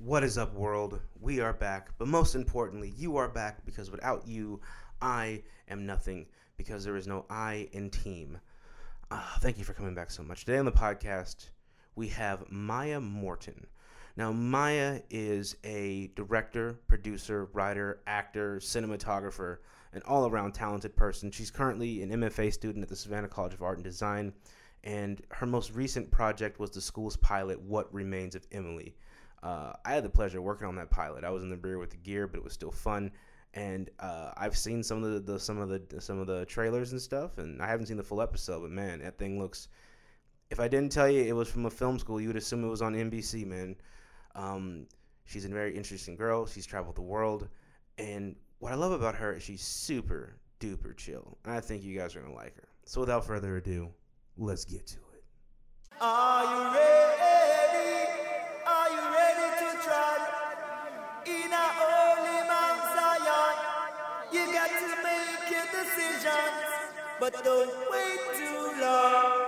What is up, world? We are back, but most importantly, you are back because without you, I am nothing because there is no I in team. Uh, thank you for coming back so much. Today on the podcast, we have Mya Morton. Now, Mya is a director, producer, writer, actor, cinematographer, an all around talented person. She's currently an MFA student at the Savannah College of Art and Design, and her most recent project was the school's pilot, What Remains of Emily. Uh, I had the pleasure of working on that pilot. I was in the rear with the gear, but it was still fun. And uh, I've seen some of the, the some of the some of the trailers and stuff, and I haven't seen the full episode. But man, that thing looks. If I didn't tell you it was from a film school, you would assume it was on NBC. Man, um, she's a very interesting girl. She's traveled the world, and what I love about her is she's super duper chill. I think you guys are gonna like her. So without further ado, let's get to it. Are you ready? But don't wait too long.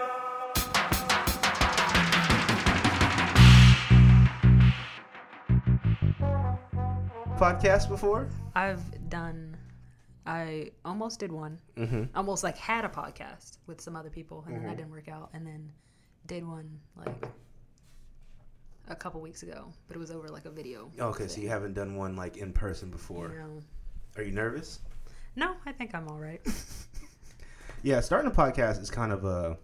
Podcast before? I've done. I almost did one. Mm-hmm. Almost like had a podcast with some other people, and then that didn't work out. And then did one like a couple weeks ago, but it was over like a video. Okay, so you haven't done one like in person before. No, Are you nervous? no, I think I'm all right. Yeah, starting a podcast is kind of uh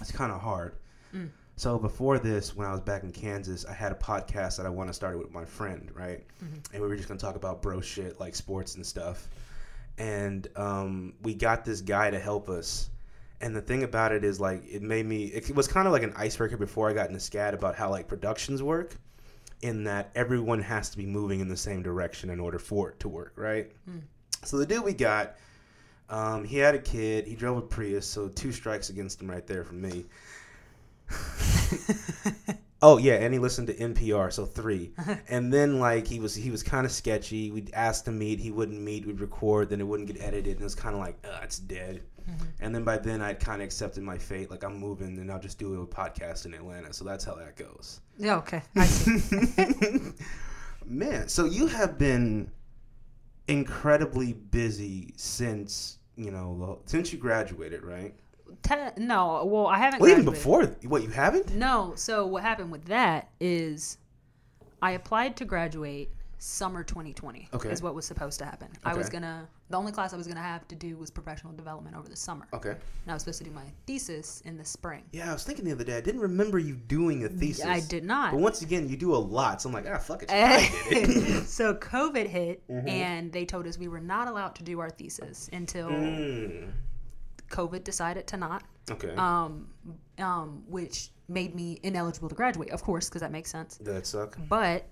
it's kind of hard. Mm. So before this, when I was back in Kansas, I had a podcast that I want to start with my friend, right? And we were just gonna talk about bro shit like sports and stuff. And um, we got this guy to help us. And the thing about it is like it made me it was kind of like an icebreaker before I got into SCAD about how like productions work in that everyone has to be moving in the same direction in order for it to work, right? So the dude we got, um, he had a kid. He drove a Prius, so two strikes against him right there for me. oh yeah, and he listened to NPR, so three. and then like he was he was kind of sketchy. We'd ask to meet, he wouldn't meet. We'd record, then it wouldn't get edited, and it was kind of like, it's dead. And then by then I'd kind of accepted my fate, like I'm moving, and I'll just do a podcast in Atlanta. So that's how that goes. yeah, okay. I see. Man, so you have been incredibly busy since you know since you graduated, right? Te- no, well, I haven't. Well, even before, what you haven't? No, so what happened with that is I applied to graduate summer 2020 Okay. is what was supposed to happen. I was gonna the only class I was gonna have to do was professional development over the summer. Okay. And I was supposed to do my thesis in the spring. Yeah, I was thinking the other day. I didn't remember you doing a thesis. I did not. But once again, you do a lot, so I'm like, ah, fuck it. It. so COVID hit Mm-hmm. and they told us we were not allowed to do our thesis until Mm, COVID decided to not. okay. Um, um, which made me ineligible to graduate, of course, because that makes sense. that suck. but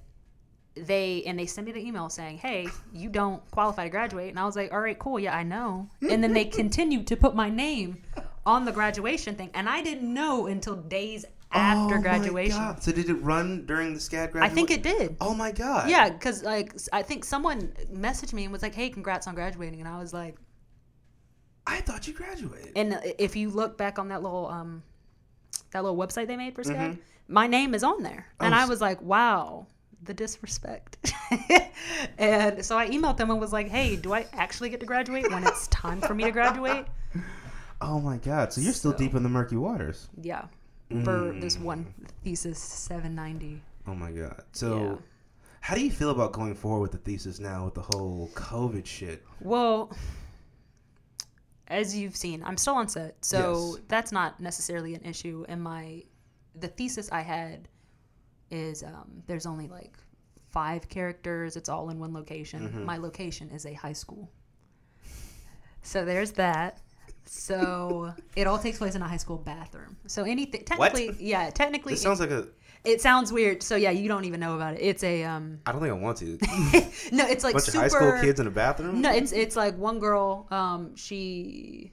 they and they sent me the email saying hey you don't qualify to graduate and i was like all right cool yeah i know and then they continued to put my name on the graduation thing and i didn't know until days after Oh my graduation God. So did it run during the SCAD graduation? i think it did Oh my god. yeah because like i think someone messaged me and was like hey congrats on graduating and i was like I thought you graduated. and if you look back on that little um that little website they made for SCAD, Mhm. my name is on there. And Oh, I was like, wow, the disrespect. and so I emailed them and was like, hey, do I actually get to graduate when it's time for me to graduate? Oh my god. So you're still So- deep in the murky waters. Yeah. For this Mm. one thesis 790. Oh my god. So Yeah. how do you feel about going forward with the thesis now with the whole COVID shit? Well, as you've seen, I'm still on set, so Yes. that's not necessarily an issue. And my the thesis I had is um, there's only like five characters. It's all in one location. Mm-hmm. My location is a high school, so there's that. So it all takes place in a high school bathroom. So anything technically, yeah, technically, This sounds like a. it, it sounds weird. So yeah, you don't even know about it. It's a um, I don't think I want to. no, it's like a bunch super of high school kids in a bathroom. no, it's it's like one girl. Um, she,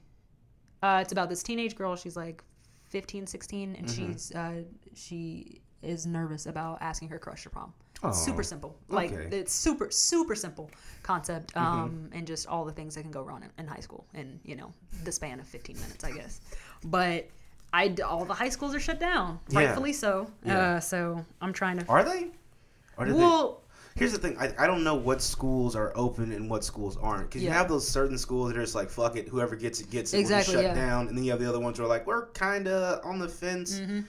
uh, it's about this teenage girl. She's like 15, 16, and Mm-hmm. she's uh, she is nervous about asking her crush to prom. Aw, super simple, like okay. it's super super simple concept, um, and just all the things that can go wrong in, in high school, in you know the span of fifteen minutes, I guess. But I all the high schools are shut down, Yeah. rightfully so. Yeah. Uh, so I'm trying to Are they? Well, they, here's the thing: I, I don't know what schools are open and what schools aren't. Because you have those certain schools that are just like, "Fuck it, whoever gets it gets it." Exactly, shut yeah. down, and then you have the other ones who are like, "We're kind of on the fence." Mm-hmm.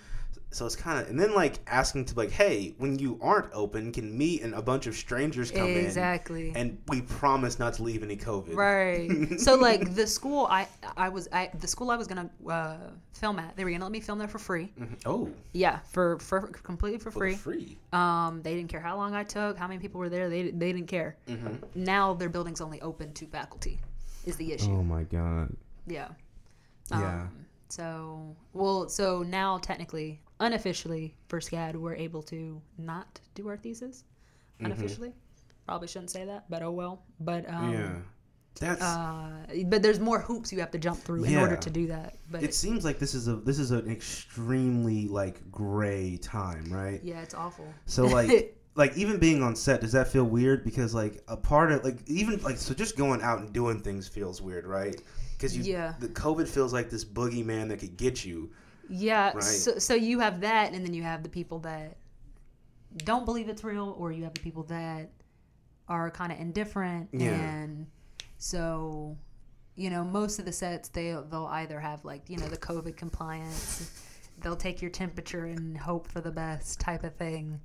So it's kind of, and then like asking to like, "Hey, when you aren't open, can me and a bunch of strangers come in. exactly. And we promise not to leave any COVID. Right. so like the school I I was I the school I was gonna uh, film at they were gonna let me film there for free. Mhm. Oh, Yeah, for for completely for for free. free. Um, they didn't care how long I took, how many people were there. They they didn't care. Mhm. Now their building's only open to faculty, is the issue. Oh my god. Yeah. Yeah. Um, so well, so now technically, unofficially, for SCAD, we're able to not do our thesis. Mm-hmm. Unofficially, probably shouldn't say that, but oh well. But um, yeah. That's. uh, but there's more hoops you have to jump through in order to do that. But it seems like this is a this is an extremely like gray time, right? yeah, it's awful. So like like even being on set, does that feel weird? Because like a part of like even like so just going out and doing things feels weird, right? Because you Yeah. the COVID feels like this boogeyman that could get you. Yeah, Right. so, so you have that, and then you have the people that don't believe it's real, or you have the people that are kind of indifferent, Yeah. and so you know most of the sets they they'll either have like you know the COVID compliance, they'll take your temperature and hope for the best type of thing,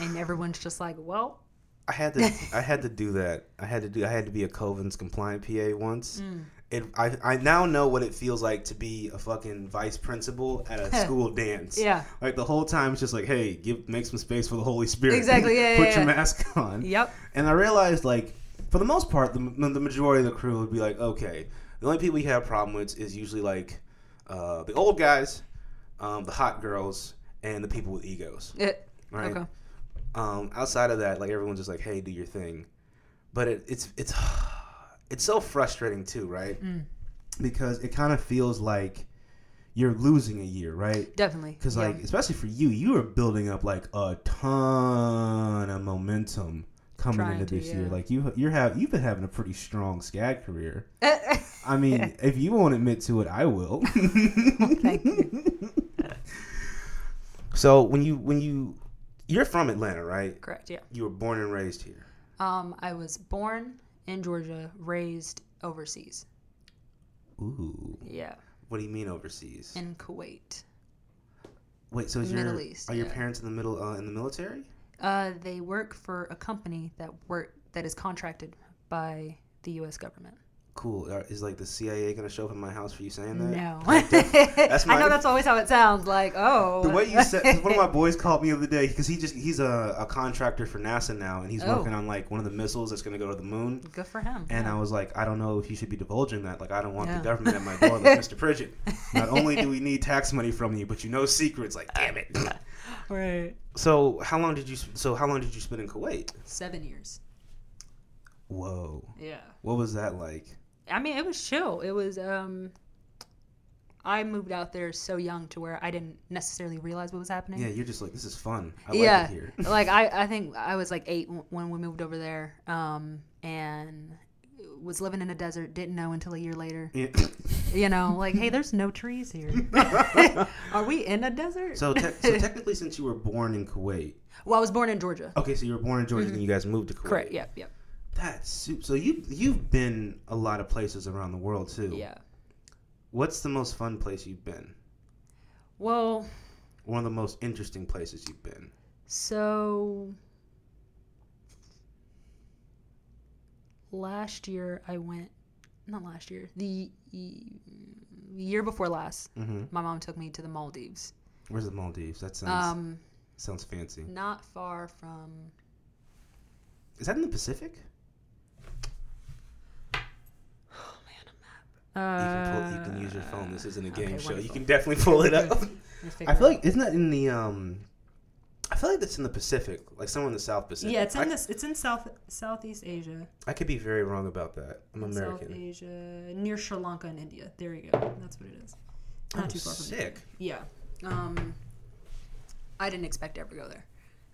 and everyone's just like, well, I had to I had to do that. I had to do I had to be a Covens compliant PA once. Mm. It, I, I now know what it feels like to be a fucking vice principal at a school dance. yeah, Like the whole time, it's just like, hey, give make some space for the Holy Spirit. Exactly, yeah, Put yeah, your yeah. mask on. yep, And I realized, like, for the most part, the, the majority of the crew would be like, okay, the only people you have a problem with is usually like uh, the old guys, um, the hot girls, and the people with egos, it, right? okay, Um, outside of that, like everyone's just like, hey, do your thing. But it, it's it's it's so frustrating too, right? Mm. Because it kind of feels like you're losing a year, right? definitely, Because yeah. like, especially for you, you are building up like a ton of momentum coming Trying into to, this year. Like you, you're have you've been having a pretty strong SCAD career. I mean, if you won't admit to it, I will. Thank you. So when you when you you're from Atlanta, right? correct, yeah. You were born and raised here. Um, I was born in Georgia, raised overseas. Ooh, Yeah, what do you mean overseas? in Kuwait. Wait, so is Middle your East, are your yeah. parents in the middle uh, in the military? Uh, they work for a company that work that is contracted by the U.S. government. Cool. Is like the CIA gonna show up in my house for you saying that? No, That's I know that's always how it sounds. Like, oh, The way you said, one of my boys called me the other day because he just he's a, a contractor for NASA now, and he's Oh. working on like one of the missiles that's going to go to the moon. good for him. And yeah. I was like, I don't know if you should be divulging that. Like, I don't want Yeah. the government at my door, like Mr. Pridgett. Not only do we need tax money from you, but you know secrets. Like, damn it. right. So how long did you? So how long did you spend in Kuwait? Seven years. Whoa. Yeah. What was that like? I mean, it was chill. It was. um I moved out there so young to where I didn't necessarily realize what was happening. Yeah, you're just like, this is fun. I yeah, like it here. like I, I think I was like eight when we moved over there, um, and was living in a desert. Didn't know until a year later. Yeah. You know, like, hey, there's no trees here. Are we in a desert? So, te- so technically, since you were born in Kuwait, well, I was born in Georgia. okay, so you were born in Georgia, and then you guys moved to Kuwait. Mm-hmm. Correct. Yep. Yep. That's super. So you you've been a lot of places around the world too. Yeah. What's the most fun place you've been? Well, One of the most interesting places you've been. so last year I went. Not last year. The year before last, hmm my mom took me to the Maldives. Where's the Maldives? That sounds Um, sounds fancy. not far from Is that in the Pacific? You can pull, you can use your phone. This isn't a game Uh, okay, show. You can definitely pull it up. Let me figure I feel like isn't that in the um. I feel like that's in the Pacific, like somewhere in the South. Pacific. yeah, it's in I, this. It's in South Southeast Asia. I could be very wrong about that. I'm South American. Asia, near Sri Lanka and India. There you go. That's what it is. Not Oh, too far from sick. Yeah. Um, I didn't expect to ever go there.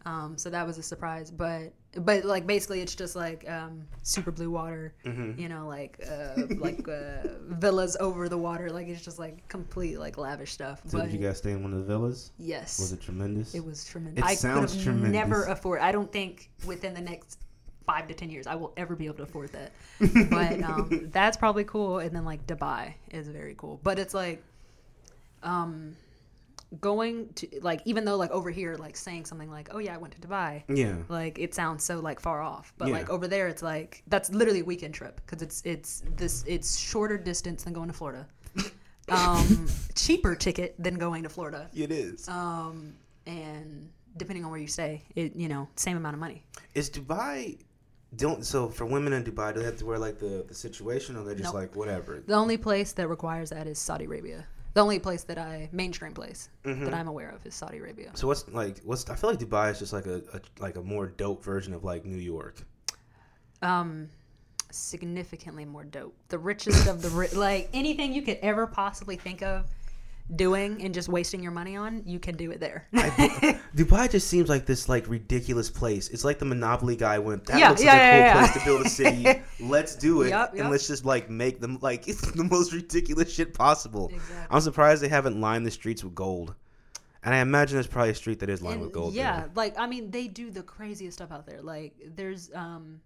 Um, so that was a surprise, but but like basically it's just like um, super blue water, Mm-hmm. you know, like uh, like uh, villas over the water, like it's just like complete like lavish stuff. So but did you guys stay in one of the villas? yes, Was it tremendous? it was tremendous. It I could sounds have tremendous. never afford. I don't think within the next five to ten years I will ever be able to afford that. but um, that's probably cool. And then like Dubai is very cool. But it's like, um, going to like even though like over here like saying something like oh yeah I went to Dubai. yeah. Like it sounds so like far off, but Yeah. like over there, it's like that's literally a weekend trip because it's it's this it's shorter distance than going to Florida, um, cheaper ticket than going to Florida, It is. um, and depending on where you stay, it you know same amount of money. Is Dubai don't so for women in Dubai do they have to wear like the the situation or they're just Nope. like whatever? The only place that requires that is Saudi Arabia. The only place that I mainstream place Mm-hmm. that I'm aware of is Saudi Arabia. So what's like what's I feel like Dubai is just like a, a like a more dope version of like New York. Um, significantly more dope. The richest of the ri- like anything you could ever possibly think of doing and just wasting your money on, you can do it there. Dubai just seems like this like ridiculous place. It's like the Monopoly guy went. That Yeah, looks yeah, like a cool yeah, yeah. place to build a city. let's do it, Yup, and let's just like make them like it's the most ridiculous shit possible. Exactly. I'm surprised they haven't lined the streets with gold. And I imagine there's probably a street that is lined And, with gold. yeah, there. like I mean, they do the craziest stuff out there. Like there's um,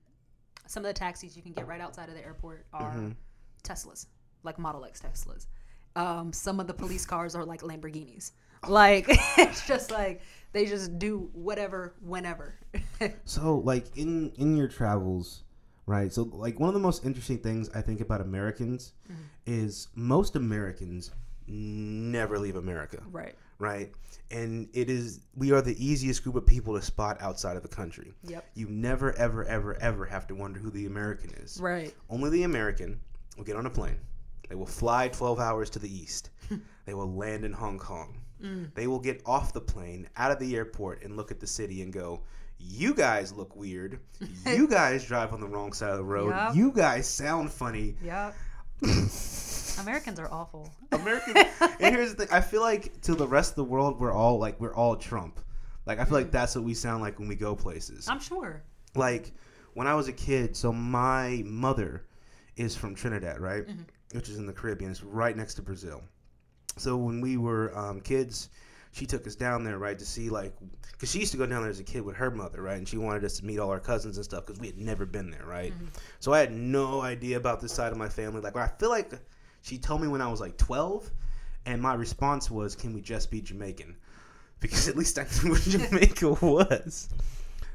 some of the taxis you can get right outside of the airport are Mm-hmm. Teslas, like Model X Teslas. Um, some of the police cars are like Lamborghinis. Like it's just like they just do whatever, whenever. So like in in your travels, right? So like one of the most interesting things I think about Americans Mm-hmm. is most Americans never leave America. right. right? And it is we are the easiest group of people to spot outside of the country. Yep. You never, ever, ever, ever have to wonder who the American is. Right. Only the American will get on a plane. They will fly 12 hours to the east. they will land in Hong Kong. Mm. They will get off the plane, out of the airport, and look at the city and go, You guys look weird. You guys drive on the wrong side of the road. Yep. You guys sound funny. Yep. Americans are awful. Americans. and here's the thing: I feel like to the rest of the world, we're all like we're all Trump. Like I feel like that's what we sound like when we go places. I'm sure. Like when I was a kid, so my mother is from Trinidad, right, which is in the Caribbean. It's right next to Brazil. So when we were um, kids, she took us down there, right, to see like, because she used to go down there as a kid with her mother, right, and she wanted us to meet all our cousins and stuff because we had never been there, right. So I had no idea about this side of my family. Like I feel like she told me when I was like twelve, and my response was, "Can we just be Jamaican?" Because at least I knew what Jamaica was.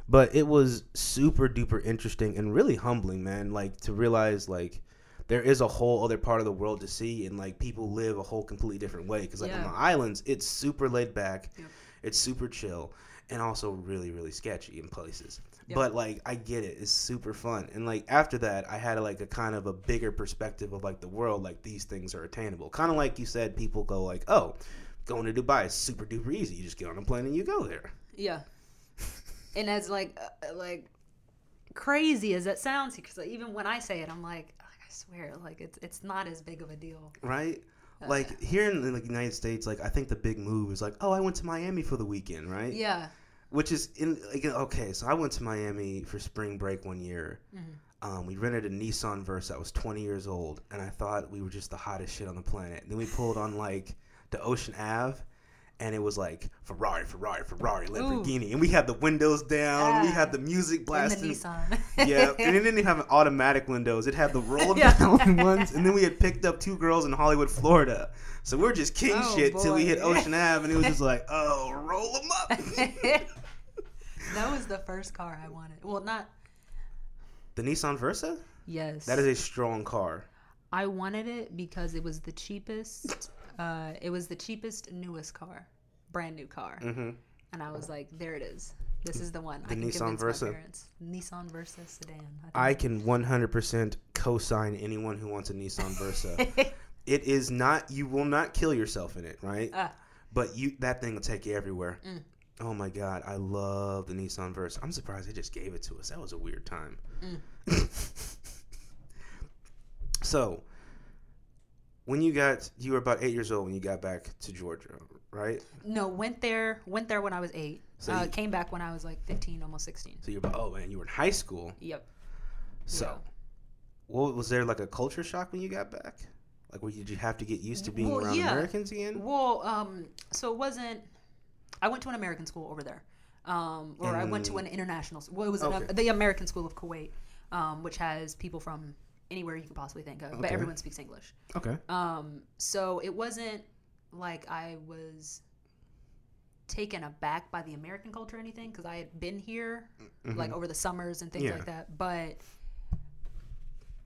But it was super duper interesting and really humbling, man. Like to realize like there is a whole other part of the world to see, and like people live a whole completely different way. Because like on the islands, it's super laid back, Yep. it's super chill, and also really really sketchy in places. Yep. But like I get it, it's super fun. And like after that, I had like a kind of a bigger perspective of like the world. Like these things are attainable. Kind of like you said, people go like, oh. Going to Dubai is super duper easy. You just get on a plane and you go there. Yeah. And as like uh, like crazy as that sounds, because like, even when I say it, I'm like, swear, like it's it's not as big of a deal. right? Like here in the like, United States, like I think the big move is like, oh, I went to Miami for the weekend, right? Yeah. Which is in like okay, so I went to Miami for spring break one year. Um, we rented a Nissan Versa. that was 20 years old, and I thought we were just the hottest shit on the planet. then we pulled on like the Ocean Ave. And it was like Ferrari, Ferrari, Ferrari, Lamborghini, and we had the windows down. we Ah. had the music In the blasting. Nissan. Yeah, and it didn't even have automatic windows. It had the roll Yeah. down ones. And then we had picked up two girls in Hollywood, Florida. So we're just king Oh, shit till we hit Ocean Ave, and it was just like, oh, roll them up. that was the first car I wanted. Well, not the Nissan Versa? yes. That is a strong car. I wanted it because it was the cheapest. Uh, it was the cheapest, newest car, brand new car, hmm and I was like, "There it is. This is the one." I The can Nissan Versa. Nissan Versa sedan. think. I can 100% co-sign anyone who wants a Nissan Versa. it is not. You will not kill yourself in it, right? Ah. But you that thing will take you everywhere. Mm. Oh my god, I love the Nissan Versa. I'm surprised they just gave it to us. That was a weird time. Mm. so, when you got you were about eight years old when you got back to Georgia, right? No, went there. Went there when I was eight. So uh, you- came back when I was like fifteen, almost sixteen. So you're about oh man, you were in high school. Yep. So, Yeah. what was there like a culture shock when you got back? Like, where did you have to get used to being Well, around yeah. Americans again? Well, um, so it wasn't. I went to an American school over there, um, or I went to an international. Well, it was an, the American School of Kuwait, um, which has people from anywhere you could possibly think of, Okay. but everyone speaks English. Okay. Um, so it wasn't like I was taken aback by the American culture or anything because I had been here like over the summers and things Mm-hmm. Yeah. like that. But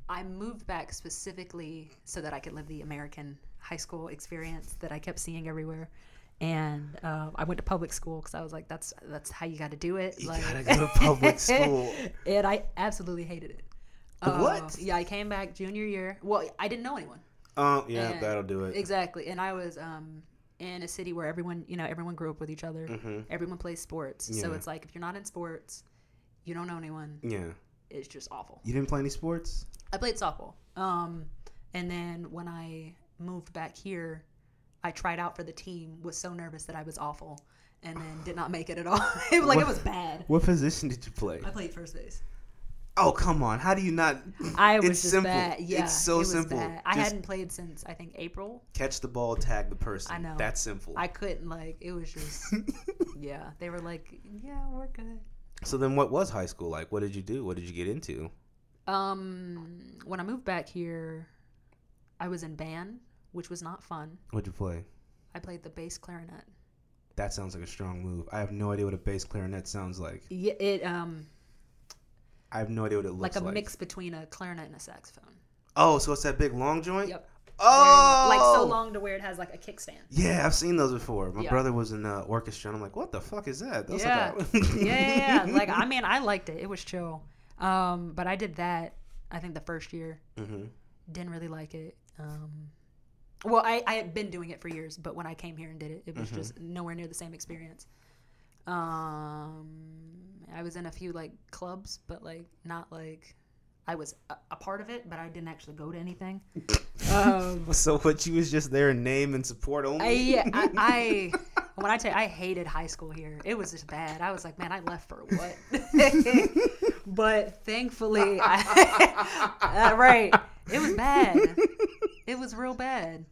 I moved back specifically so that I could live the American high school experience that I kept seeing everywhere. And uh, I went to public school because I was like, "That's that's how you got to do it." You like, gotta go to public school. and I absolutely hated it. What? Uh, yeah, I came back junior year. Well, I didn't know anyone. Oh yeah, And- that'll do it. Exactly. And I was um, in a city where everyone, you know, everyone grew up with each other. Everyone plays sports. So Mm-hmm. It's like if you're not in sports, you don't know anyone. Yeah. It's just awful. You didn't play any sports? I played softball. Um, and then when I moved back here, I tried out for the team. Was so nervous that I was awful, and then did not make it at all. it was like it was bad. What position did you play? I played first base. Oh come on! How do you not? I was it's just simple. bad. Yeah, it's so it simple. Bad. I Just hadn't played since I think April. catch the ball, tag the person. I know. That's simple. I couldn't like. It was just yeah. They were like, yeah, we're good. so then, what was high school like? What did you do? What did you get into? Um, when I moved back here, I was in band, which was not fun. What'd you play? I played the bass clarinet. That sounds like a strong move. I have no idea what a bass clarinet sounds like. Yeah, it um I have no idea what it looks like like. a mix between a clarinet and a saxophone. Oh, so it's that big long joint? Yep. Oh, like so long to where it has like a kickstand. Yeah, I've seen those before. My Yeah. brother was in the orchestra, and I'm like, "What the fuck is that?" That's Yeah. like yeah, a- yeah, yeah. Like I mean, I liked it. It was chill. Um, but I did that. I think the first year Mhm. didn't really like it. Um, well, I, I had been doing it for years, but when I came here and did it, it Mm-hmm. was just nowhere near the same experience. Um, I was in a few like clubs, but like not like I was a, a part of it, but I didn't actually go to anything. um, So what? You was just there in name and support only. I, yeah, I, I when I tell you I hated high school here, it was just bad. I was like, man, I left for what? but thankfully, I, uh, right, it was bad. It was real bad.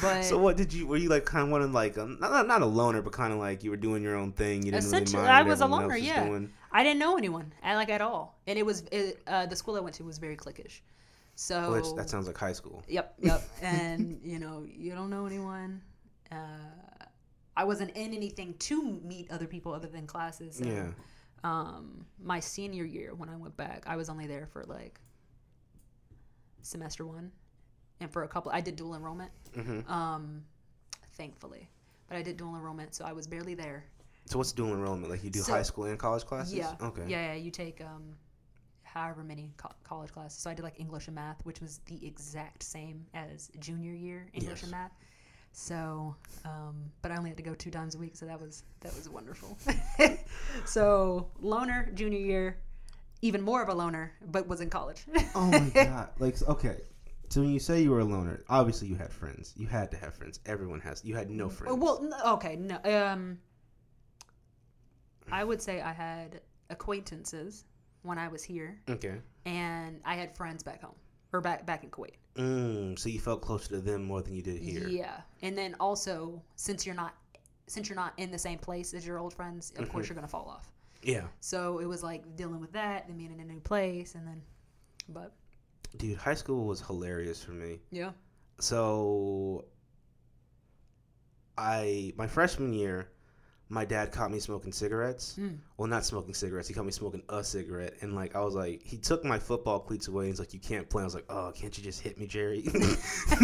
But so what did you? Were you like kind of one of like um, not, not a loner, but kind of like you were doing your own thing. You didn't really essentially, mind I was a loner. was Yeah, doing? I didn't know anyone, I, like at all, and it was it, uh, the school I went to was very cliquish. So Which that sounds like high school. Yep, yep. and you know, you don't know anyone. Uh, I wasn't in anything to meet other people other than classes. Yeah. Um, my senior year when I went back, I was only there for like semester one, and for a couple, I did dual enrollment. Mhm. Um, thankfully, but I did dual enrollment, so I was barely there. So what's dual enrollment? Like you do So- high school and college classes? Yeah. Okay. Yeah, yeah. You take um, however many co- college classes. So I did like English and math, which was the exact same as junior year English Yes. and math. So, um, but I only had to go two times a week, so that was that was wonderful. so loner junior year, even more of a loner, but was in college. Oh my god! Like okay. So when you say you were a loner, obviously you had friends. You had to have friends. Everyone has. You had no friends. well, okay, no. Um, I would say I had acquaintances when I was here, okay. and I had friends back home or back back in Kuwait. Mm, so you felt closer to them more than you did here. Yeah, and then also since you're not since you're not in the same place as your old friends, of Mm-hmm. course you're gonna fall off. Yeah. So it was like dealing with that, then being in a new place, and then, but Dude, high school was hilarious for me. yeah, So I my freshman year, my dad caught me smoking cigarettes. Mm. Well, not smoking cigarettes. He caught me smoking a cigarette, and like I was like, he took my football cleats away. and He's like, "You can't play." I was like, "Oh, can't you just hit me, Jerry?"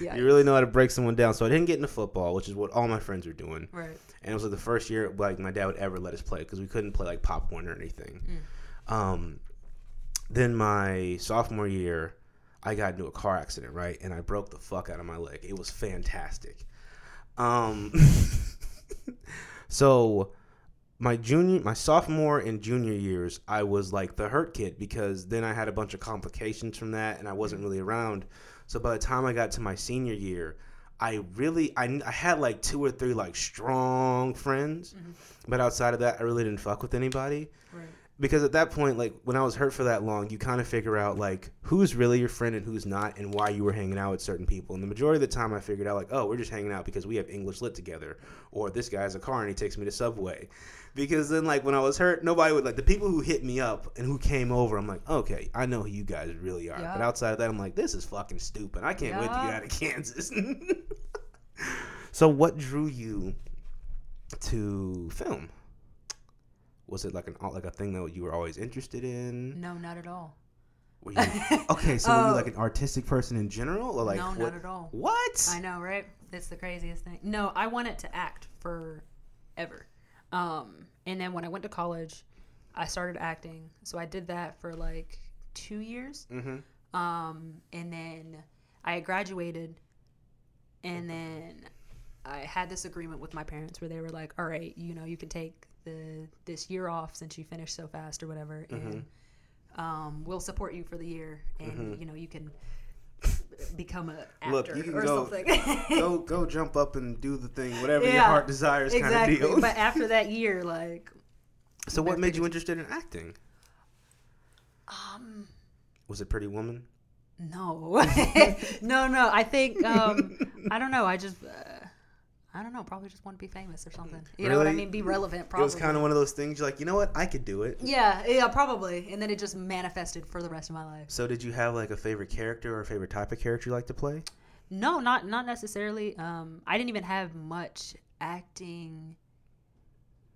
yeah, You really know how to break someone down. So I didn't get into football, which is what all my friends were doing. right, And it was like the first year like my dad would ever let us play because we couldn't play like Pop Warner or anything. Um, then my sophomore year, I got into a car accident, right? And I broke the fuck out of my leg. It was fantastic. Um, so my junior, my sophomore and junior years, I was like the hurt kid because then I had a bunch of complications from that, and I wasn't really around. So by the time I got to my senior year, I really I, I had like two or three like strong friends, but outside of that, I really didn't fuck with anybody Right. Because at that point, like when I was hurt for that long, you kind of figure out like who's really your friend and who's not, and why you were hanging out with certain people. And the majority of the time, I figured out like, oh, we're just hanging out because we have English lit together, or this guy has a car and he takes me to Subway. Because then, like when I was hurt, nobody would like the people who hit me up and who came over. I'm like, okay, I know who you guys really are. Yeah. But outside of that, I'm like, this is fucking stupid. I can't wait to get out of Kansas. so, what drew you to film? Was it like an like a thing that you were always interested in? No, not at all. Were you, okay, so were you Oh. like an artistic person in general, or like no, what? not at all. What? I know, right? It's the craziest thing. No, I wanted to act forever. Um, and then when I went to college, I started acting. So I did that for like two years. Mm-hmm. Um, and then I graduated, and then I had this agreement with my parents where they were like, "All right, you know, you can take the this year off since you finished so fast or whatever, and um, we'll support you for the year, and you know, you can." become a actor Look, you can or go- something. go go jump up and do the thing, whatever your heart desires, kind exactly. of deal. But after that year, like, so, what made you interested in acting? um, Was it Pretty Woman? no, no, no. I think um, I don't know. I just, uh, I don't know. Probably just want to be famous or something. You know what I mean? Be relevant. Probably. It was kind of one of those things. You're like, you know what? I could do it. Yeah, yeah, probably. And then it just manifested for the rest of my life. So, did you have like a favorite character or a favorite type of character you like to play? No, not not necessarily. Um, I didn't even have much acting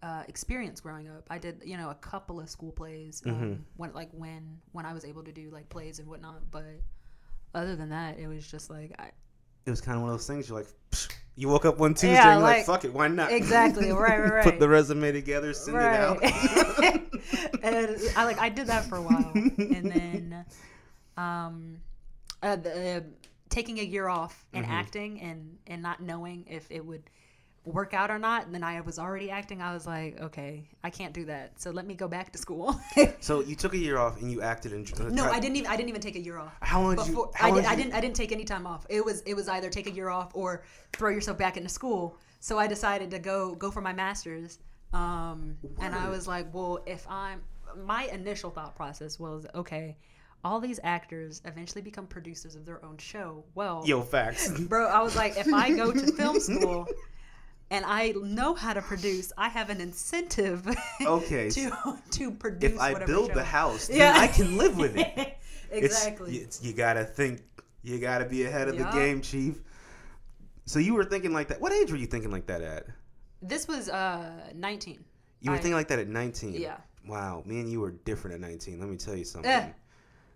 uh, experience growing up. I did, you know, a couple of school plays um, Mhm. when like when when I was able to do like plays and whatnot. But other than that, it was just like I, It was kind of one of those things. You're like, psh, you woke up one Tuesday Yeah, and you're like, like- fuck it, why not? Exactly, right, right, right. Put the resume together, send it out. and I like I did that for a while, and then um, uh, the, uh, taking a year off and Mhm. acting and and not knowing if it would work out or not. And then I was already acting. I was like, okay, I can't do that. So let me go back to school. so you took a year off and you acted in. uh, no, I didn't even. I didn't even take a year off. How long did you? How I, did, I you- didn't I didn't take any time off. It was it was either take a year off or throw yourself back into school. So I decided to go go for my masters. Um, and I was like, well, if I'm my initial thought process was okay, all these actors eventually become producers of their own show. Well, Yo, facts. bro, I was like, if I go to film school and I know how to produce, I have an incentive Okay, to to produce. if I build show. the house, then Yeah. I can live with it. Exactly. It's, you gotta think. You gotta be ahead of Yeah. the game, chief. So you were thinking like that. What age were you thinking like that at? This was uh 19. You were I- thinking like that at 19. Yeah. Wow, me and you were different at 19. Let me tell you something. Eh.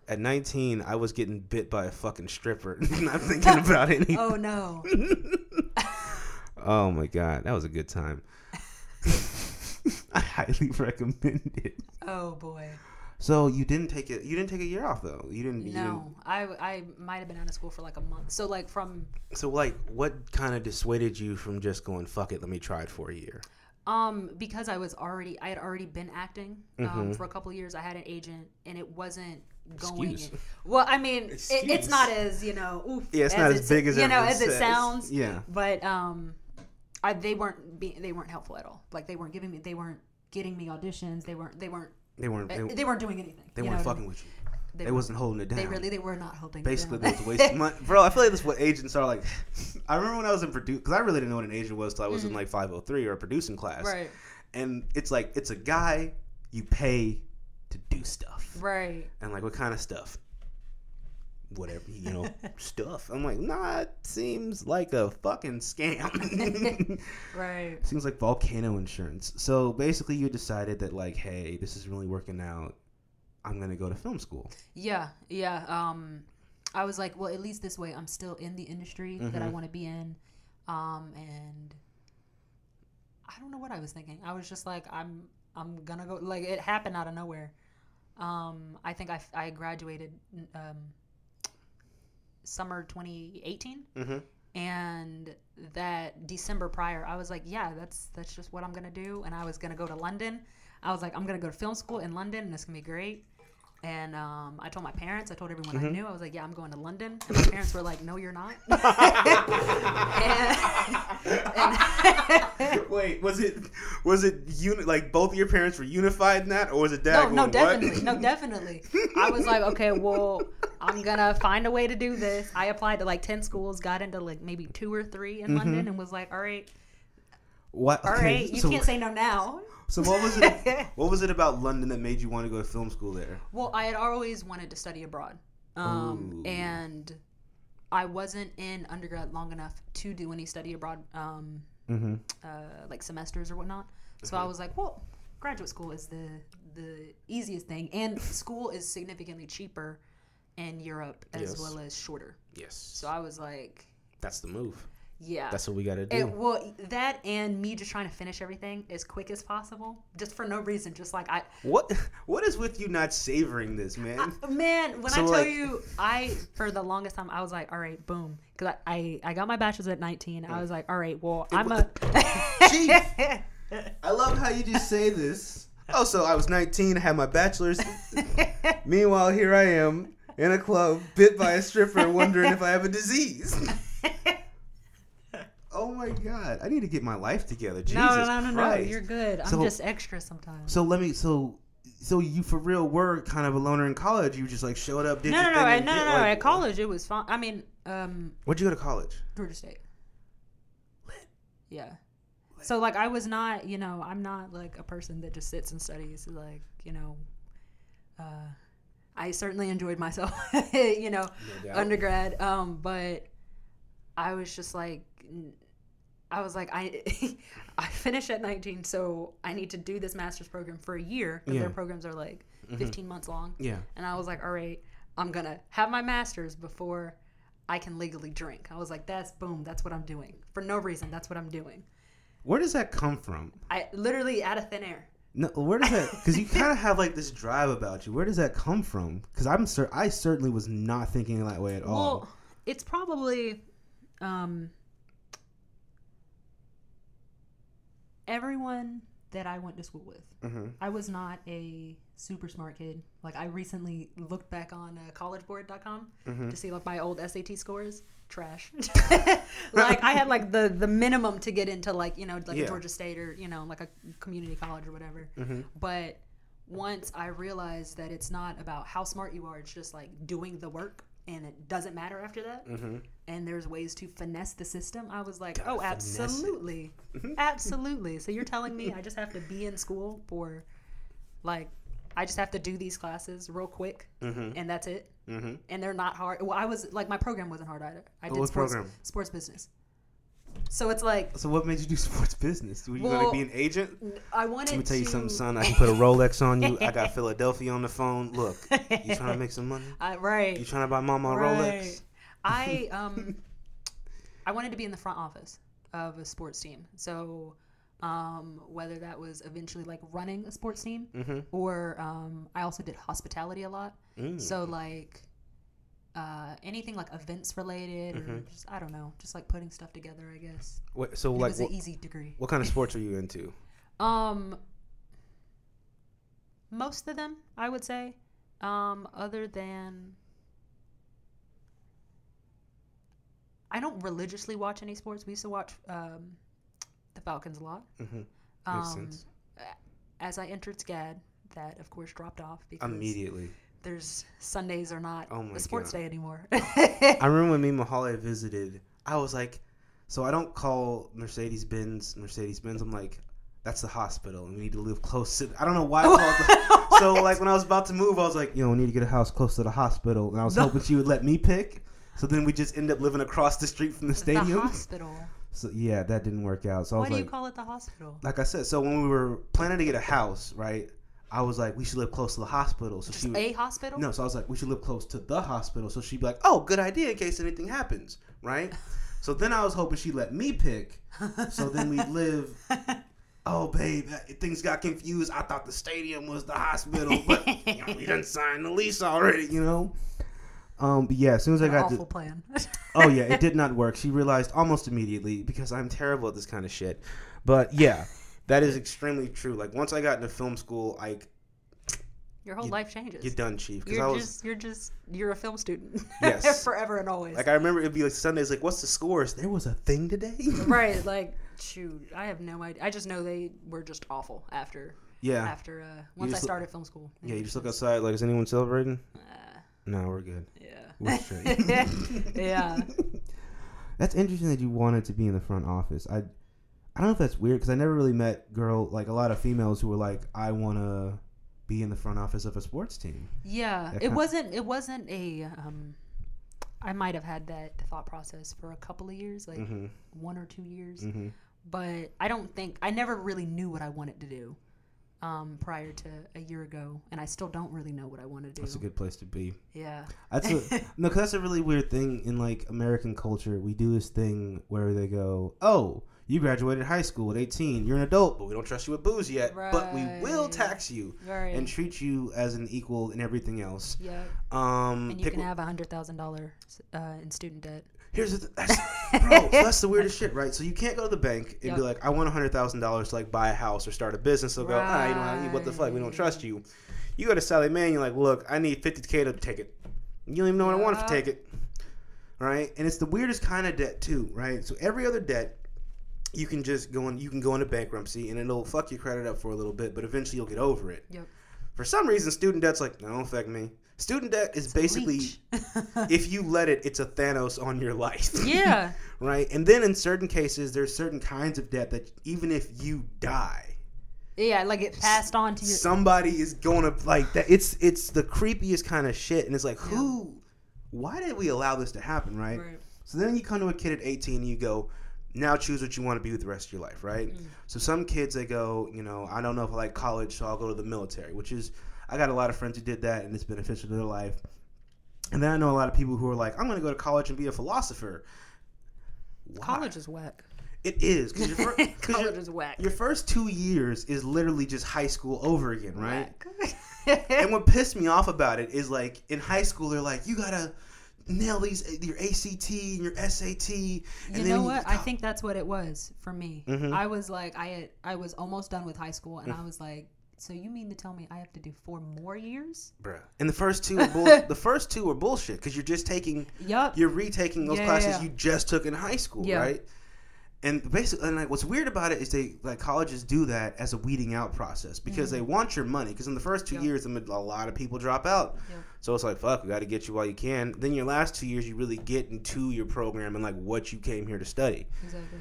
At 19, I was getting bit by a fucking stripper, not thinking about anything. Oh no. Oh my god, that was a good time. I highly recommend it. Oh boy. So you didn't take it. You didn't take a year off though. You didn't. You No, I I might have been out of school for like a month. So like from so like, what kind of dissuaded you from just going fuck it? Let me try it for a year. um because I was already I had already been acting um, Mhm. for a couple of years. I had an agent and it wasn't going. Excuse. Well, I mean, it, it's not as you know. Oof, Yeah, it's not as big as you know as it says. sounds. Yeah. But um, I, they weren't be, they weren't helpful at all. Like they weren't giving me they weren't getting me auditions. They weren't they weren't They weren't. They, they, weren't doing anything. they weren't what I fucking mean? with you. They, They were- wasn't holding it down. They really they were not holding. it Basically, down. they was wasting money, bro. I feel like that's what agents are like. I remember when I was in produce because I really didn't know what an agent was till I was in like 503 or a producing class. Mm-hmm. right, And it's like it's a guy you pay to do stuff. right. And like, what kind of stuff? Whatever, you know, stuff. I'm like, nah, it seems like a fucking scam. Right. seems like volcano insurance. So basically, you decided that, like, hey, this is really working out. I'm going to go to film school. Yeah, yeah. Um, I was like, well, at least this way, I'm still in the industry that I Mhm. want to be in. Um, and I don't know what I was thinking. I was just like, I'm, I'm gonna go. Like it happened out of nowhere. Um, I think I, I graduated um, summer 2018, Mm-hmm. and that December prior, I was like, yeah, that's that's just what I'm gonna do, and I was gonna go to London. I was like, I'm gonna go to film school in London, and it's gonna be great. And um, I told my parents, I told everyone Mm-hmm. I knew, I was like, yeah, I'm going to London. And my parents were like, no, you're not. and, Wait, was it was it uni- like both of your parents were unified in that, or was it dad? no, going, no, "What?" definitely, no, definitely. I was like, okay, well, I'm gonna find a way to do this. I applied to like ten schools, got into like maybe two or three in London, and was like, all right, What? all Mm-hmm. right, you so, can't say no now. So what was it? what was it about London that made you want to go to film school there? Well, I had always wanted to study abroad, um, and I wasn't in undergrad long enough to do any study abroad, um, Mm-hmm. uh, like semesters or whatnot. So I was like, well, graduate school is the the easiest thing, and school is significantly cheaper in Europe as Yes. well as shorter. Yes. So I was like, That's the move. Yeah. That's what we got to do. It, well, that and me just trying to finish everything as quick as possible, just for no reason. Just like I, what What is with you not savoring this, man? Man, when So, I tell like- you, I for the longest time I was like, all right, boom, because I, I I got my bachelor's at 19. I was like, all right, well, I'm a. Chief. I love how you just say this. Oh, so I was 19, I had my bachelor's. Meanwhile, here I am in a club, bit by a stripper, wondering if I have a disease. Oh my god, I need to get my life together. Jesus no, no, no, no, no, you're good. I'm So- just extra sometimes. So let me. So, so you for real were kind of a loner in college. You just like showed up, did no, no, no, I- no, no, no. like- At college, it was fun. I mean, um, Where'd you go to college? Georgia State. Lit. Yeah. So like, I was not, you know, I'm not like a person that just sits and studies. Like, you know, uh, I certainly enjoyed myself, you know, doubt. undergrad. Um, but I was just like, I was like, I, I finished at 19, so I need to do this master's program for a year because Yeah. their programs are like 15 months long. Yeah. And I was like, all right, I'm gonna have my master's before I can legally drink. I was like, that's boom, that's what I'm doing for no reason. That's what I'm doing. Where does that come from? I literally out of thin air. No, where does that? Because you kind of have like this drive about you. Where does that come from? Because I'm cer- I certainly was not thinking that way at all. Well, it's probably um, everyone that I went to school with. hmm I was not a super smart kid. Like I recently looked back on uh, collegeboard.com Mm-hmm. to see like my old SAT scores. Trash. like I had like the the minimum to get into like you know like Yeah. a Georgia State or you know like a community college or whatever. Mm-hmm. But once I realized that it's not about how smart you are, it's just like doing the work, and it doesn't matter after that. Mm-hmm. And there's ways to finesse the system. I was like, Gotta oh, absolutely, absolutely. So you're telling me I just have to be in school for, like, I just have to do these classes real quick, Mm-hmm. and that's it. Mm-hmm. And they're not hard. Well, I was like, my program wasn't hard either. I did sports, program? sports business. So it's like So what made you do sports business? Were you Well, gonna be an agent? I wanted Let me tell you to, something, son. I can put a Rolex on you. I got Philadelphia on the phone. Look, you trying to make some money? I, right. You trying to buy mama a Right. Rolex? I um I wanted to be in the front office of a sports team. So um whether that was eventually like running a sports team Mm-hmm. or um I also did hospitality a lot. Mm. So like uh anything like events related or Mhm. just I don't know, just like putting stuff together, I guess. What, so it like, was what, an easy degree. what kind of sports are you into? Um most of them, I would say. Um other than I don't religiously watch any sports. We used to watch um, the Falcons a lot. Mm-hmm. Makes Um, sense. As I entered SCAD, that of course dropped off because Immediately. There's Sundays are not Oh a sports God. day anymore. I remember when me and Mahali visited, I was like, so I don't call Mercedes Benz Mercedes Benz. I'm like, that's the hospital, and we need to live close to. I don't know why. I called the, so like when I was about to move, I was like, you know, we need to get a house close to the hospital, and I was No. hoping she would let me pick. So then we just end up living across the street from the stadium. the hospital. so yeah, that didn't work out. So I Why was do like, you call it the hospital? like I said, so when we were planning to get a house, right? I was like, we should live close to the hospital. So she would, a hospital? no, so I was like, we should live close to the hospital. So she'd be like, oh, good idea in case anything happens, right? So then I was hoping she'd let me pick. So then we'd live. Oh, babe, things got confused. I thought the stadium was the hospital, but you know, we didn't sign the lease already, you know? Um, but yeah, as soon as I got awful to, plan. oh yeah, it did not work. She realized almost immediately because I'm terrible at this kind of shit. But yeah, that is extremely true. Like once I got into film school, like Your whole You- life changes. you're done, chief. You're I was just you're just you're a film student. Yes. Forever and always. like, I remember it'd be like Sundays. Like, what's the scores? There was a thing today. right, like shoot, I have no idea. I just know they were just awful after yeah, after uh once I just look- started film school. yeah. You just look outside. Like, is anyone celebrating? Uh, No, we're good. yeah. We're straight. yeah. That's interesting that you wanted to be in the front office. I, I don't know if that's weird because I never really met girl like a lot of females who were like, I want to be in the front office of a sports team. Yeah. That It wasn't it wasn't a um I might have had that thought process for a couple of years, like Mm-hmm. one or two years. Mm-hmm. But I don't think I never really knew what I wanted to do um, prior to a year ago, and I still don't really know what I want to do. That's a good place to be. yeah. That's a, no, cause that's a really weird thing in like American culture. We do this thing where they go, "Oh, you graduated high school at 18. You're an adult, but we don't trust you with booze yet. But we will tax you Right. and treat you as an equal in everything else." yeah. Um, And you pick- can have a hundred thousand dollars uh, in student debt. Here's the th- that's, bro. so that's the weirdest shit, right? So you can't go to the bank and be like, "I want a hundred thousand dollars to like buy a house or start a business." They'll go, "Ah, you know what the fuck? We don't trust you." You go to Sallie Mae, you're like, "Look, I need fifty k to take it." You don't even know what I want to Yup. take it, right? And it's the weirdest kind of debt too, right? So every other debt. You can just go in. You can go into bankruptcy, and it'll fuck your credit up for a little bit, but eventually you'll get over it. Yep. For some reason, student debt's like, "No, don't affect me." Student debt is basically, if you let it, it's a Thanos on your life yeah. right? And then in certain cases, there's certain kinds of debt that even if you die, Yeah, like it passed on to your. somebody is going to like that. It's it's the creepiest kind of shit, and it's like who, why did we allow this to happen, right? Right. So then you come to a kid at 18 and you go, now choose what you want to be with the rest of your life, right? Mm. So some kids they go, you know, I don't know if I like college, so I'll go to the military, which is I got a lot of friends who did that and it's beneficial to their life. And then I know a lot of people who are like, I'm going to go to college and be a philosopher. Why? College is whack. It is because your, fir- 'cause College your, is whack. your first two years is literally just high school over again, right? And what pissed me off about it is like in high school they're like you gotta nail these your ACT and your SAT. And You know what? I think that's what it was for me. Mhm. I was like, I had, I was almost done with high school, and I was like, so you mean to tell me I have to do four more years? bruh. And the first two, were bull- the first two were bullshit because you're just taking, Yup. you're retaking those Yeah, classes yeah. you just took in high school, Yeah. right? And basically, and like what's weird about it is they like colleges do that as a weeding out process because they want your money. Because in the first two Mm-hmm. Yeah. years, a lot of people drop out. Yeah. So it's like, fuck, we got to get you while you can. Then your last two years, you really get into your program and like what you came here to study. Exactly.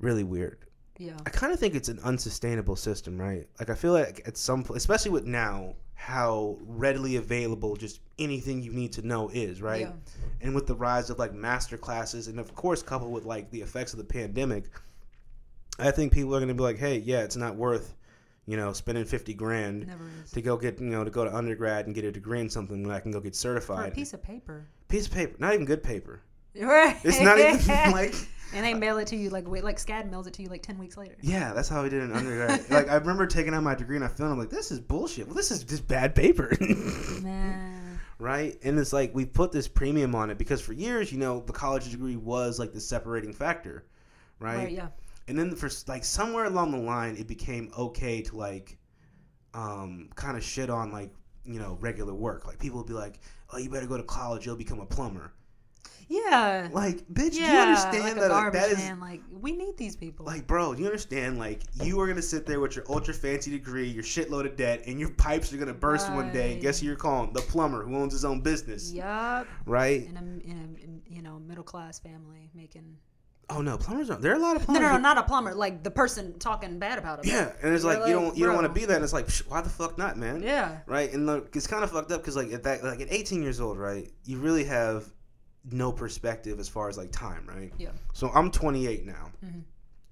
Really weird. Yeah. I kind of think it's an unsustainable system, right? Like I feel like at some, especially with now how readily available just anything you need to know is, right? Yeah. And with the rise of like master classes, and of course coupled with like the effects of the pandemic, I think people are going to be like, hey, yeah, it's not worth, you know, spending fifty grand to go get, you know, to go to undergrad and get a degree in something when I can go get For certified. a piece of paper. piece of paper, not even good paper. Right. It's not even like And they mail it to you like wait, like SCAD mails it to you like ten weeks later. Yeah, that's how we did in undergrad. like I remember taking out my degree and I felt I'm like, this is bullshit. Well, this is just bad paper, Man. right? And it's like we put this premium on it because for years, you know, the college degree was like the separating factor, right? Right. Yeah. And then for like somewhere along the line, it became okay to like, um, kind of shit on like you know regular work. Like people would be like, oh, you better go to college, you'll become a plumber. Yeah. Like, bitch, yeah. do you understand like that like, garbage that is man. Like we need these people. Like, bro, do you understand? Like, you are gonna sit there with your ultra fancy degree, your shitload of debt, and your pipes are gonna burst one day. And guess who you're calling? The plumber who owns his own business, yup. right? In a in a you know middle class family making. Oh no, plumbers are. There are a lot of No, plumbers. no, no, who- not a plumber. Like the person talking bad about him. yeah, and it's You're like, you don't you don't want to be that. And it's like, psh, why the fuck not, man? Yeah. Right, and the, it's kind of fucked up because like at that like at 18 years old, right, you really have no perspective as far as like time, right? Yeah. So I'm 28 now. Mhm.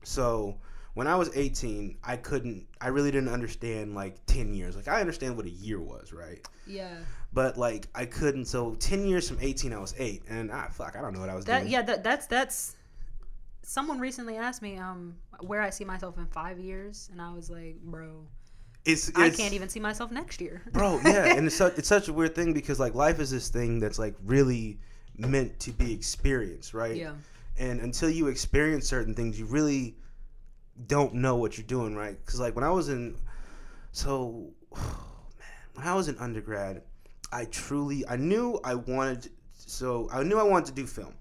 So when I was 18, I couldn't, I really didn't understand like 10 years. Like I understand what a year was, right? Yeah. But like I couldn't. So 10 years from 18, I was eight, and ah, fuck, I don't know what I was That doing. yeah. That that's that's. Someone recently asked me um where I see myself in five years, and I was like, bro, it's, I can't even see myself next year. bro yeah and it's such, it's such a weird thing because like life is this thing that's like really meant to be experienced right? Yeah. and until you experience certain things you really don't know what you're doing right? Because like when i was in so man when i was in undergrad i truly i knew i wanted so i knew i wanted to do film.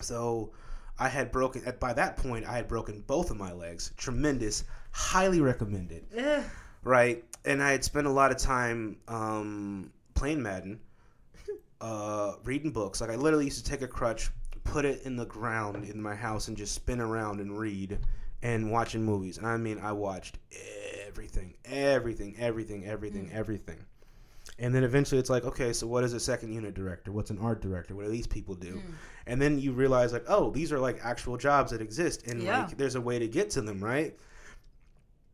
So i had broken at by that point i had broken both of my legs tremendous highly recommended right? And I had spent a lot of time um, playing Madden, uh, reading books. Like I literally used to take a crutch, put it in the ground in my house, and just spin around and read, and watching movies. And I mean, I watched everything, everything, everything, everything, everything. And then eventually it's like, okay, so what is a second unit director? What's an art director? What do these people do? And then you realize like, oh, these are like actual jobs that exist and Yeah. like there's a way to get to them, right?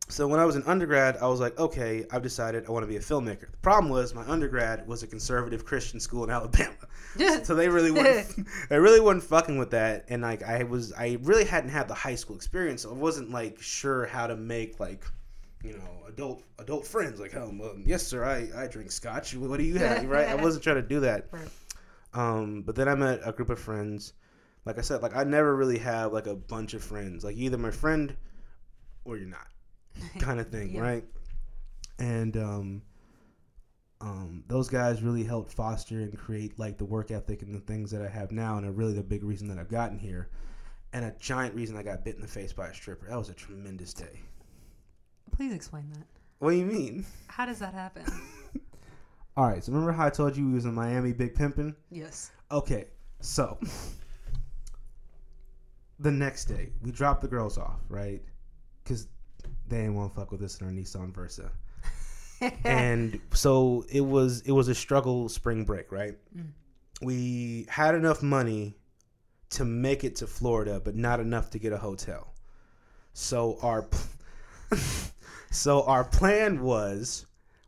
So when I was an undergrad, I was like, okay, I've decided I want to be a filmmaker. The problem was my undergrad was a conservative Christian school in Alabama. so they really weren't they really weren't fucking with that and like I was I really hadn't had the high school experience. So I wasn't like sure how to make like you know, adult adult friends like, oh, yes, sir, I, I drink scotch. What do you have? Right? I wasn't trying to do that. Right. Um, but then I met a group of friends. Like I said, like I never really have like a bunch of friends. Like you're either my friend or you're not, kind of thing, Yeah. right? And um, um, those guys really helped foster and create like the work ethic and the things that I have now, and are really the big reason that I've gotten here, and a giant reason I got bit in the face by a stripper. That was a tremendous day. Please explain that. What do you mean? How does that happen? All right, so remember how I told you we was in Miami big pimping? yes. Okay, so the next day we dropped the girls off, right? Because they didn't want to fuck with us in our Nissan Versa, and so it was it was a struggle spring break, right? Mm. We had enough money to make it to Florida, but not enough to get a hotel. So our so our plan was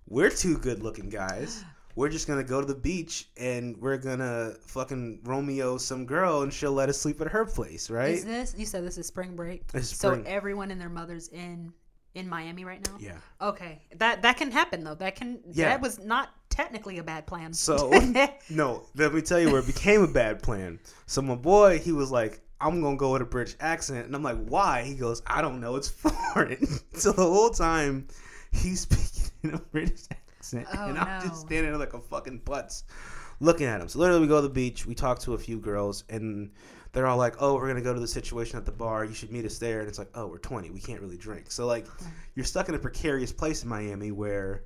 we're two good looking guys. We're just gonna go to the beach and we're gonna fucking Romeo some girl and she'll let us sleep at her place, right? Is this you said this is spring break? This is so everyone and their mothers in in Miami right now? yeah. Okay. That that can happen though. That can Yeah. that was not technically a bad plan. So no, let me tell you where it became a bad plan. So my boy, he was like, "I'm gonna go with a British accent," and I'm like, "Why?" He goes, "I don't know, it's foreign." so the whole time, he's speaking in a British accent, Oh, and I'm just standing there like a fucking putz, looking at him. So literally, we go to the beach, we talk to a few girls, and they're all like, "Oh, we're gonna go to the situation at the bar. You should meet us there." And it's like, "Oh, we're 20, we can't really drink." So like, you're stuck in a precarious place in Miami where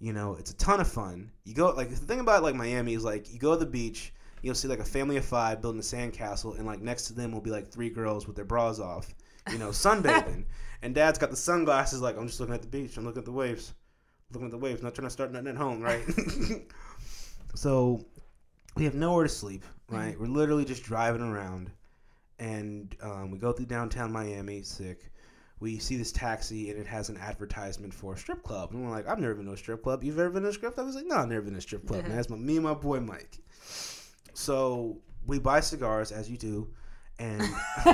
you know it's a ton of fun. You go like the thing about like miami is like you go to the beach you'll see like a family of five building a sandcastle and like next to them will be like three girls with their bras off you know sunbathing. And dad's got the sunglasses like i'm just looking at the beach. I'm looking at the waves. Looking at the waves. Not trying to start nothing at home right? So we have nowhere to sleep right we're literally just driving around and um, we go through downtown miami sick we see this taxi and it has an advertisement for a strip club. And we're like, I've never been to a strip club. You've ever been to a strip club? I was like, no, I've never been to a strip club, man. That's my, me and my boy Mike. So we buy cigars, as you do. And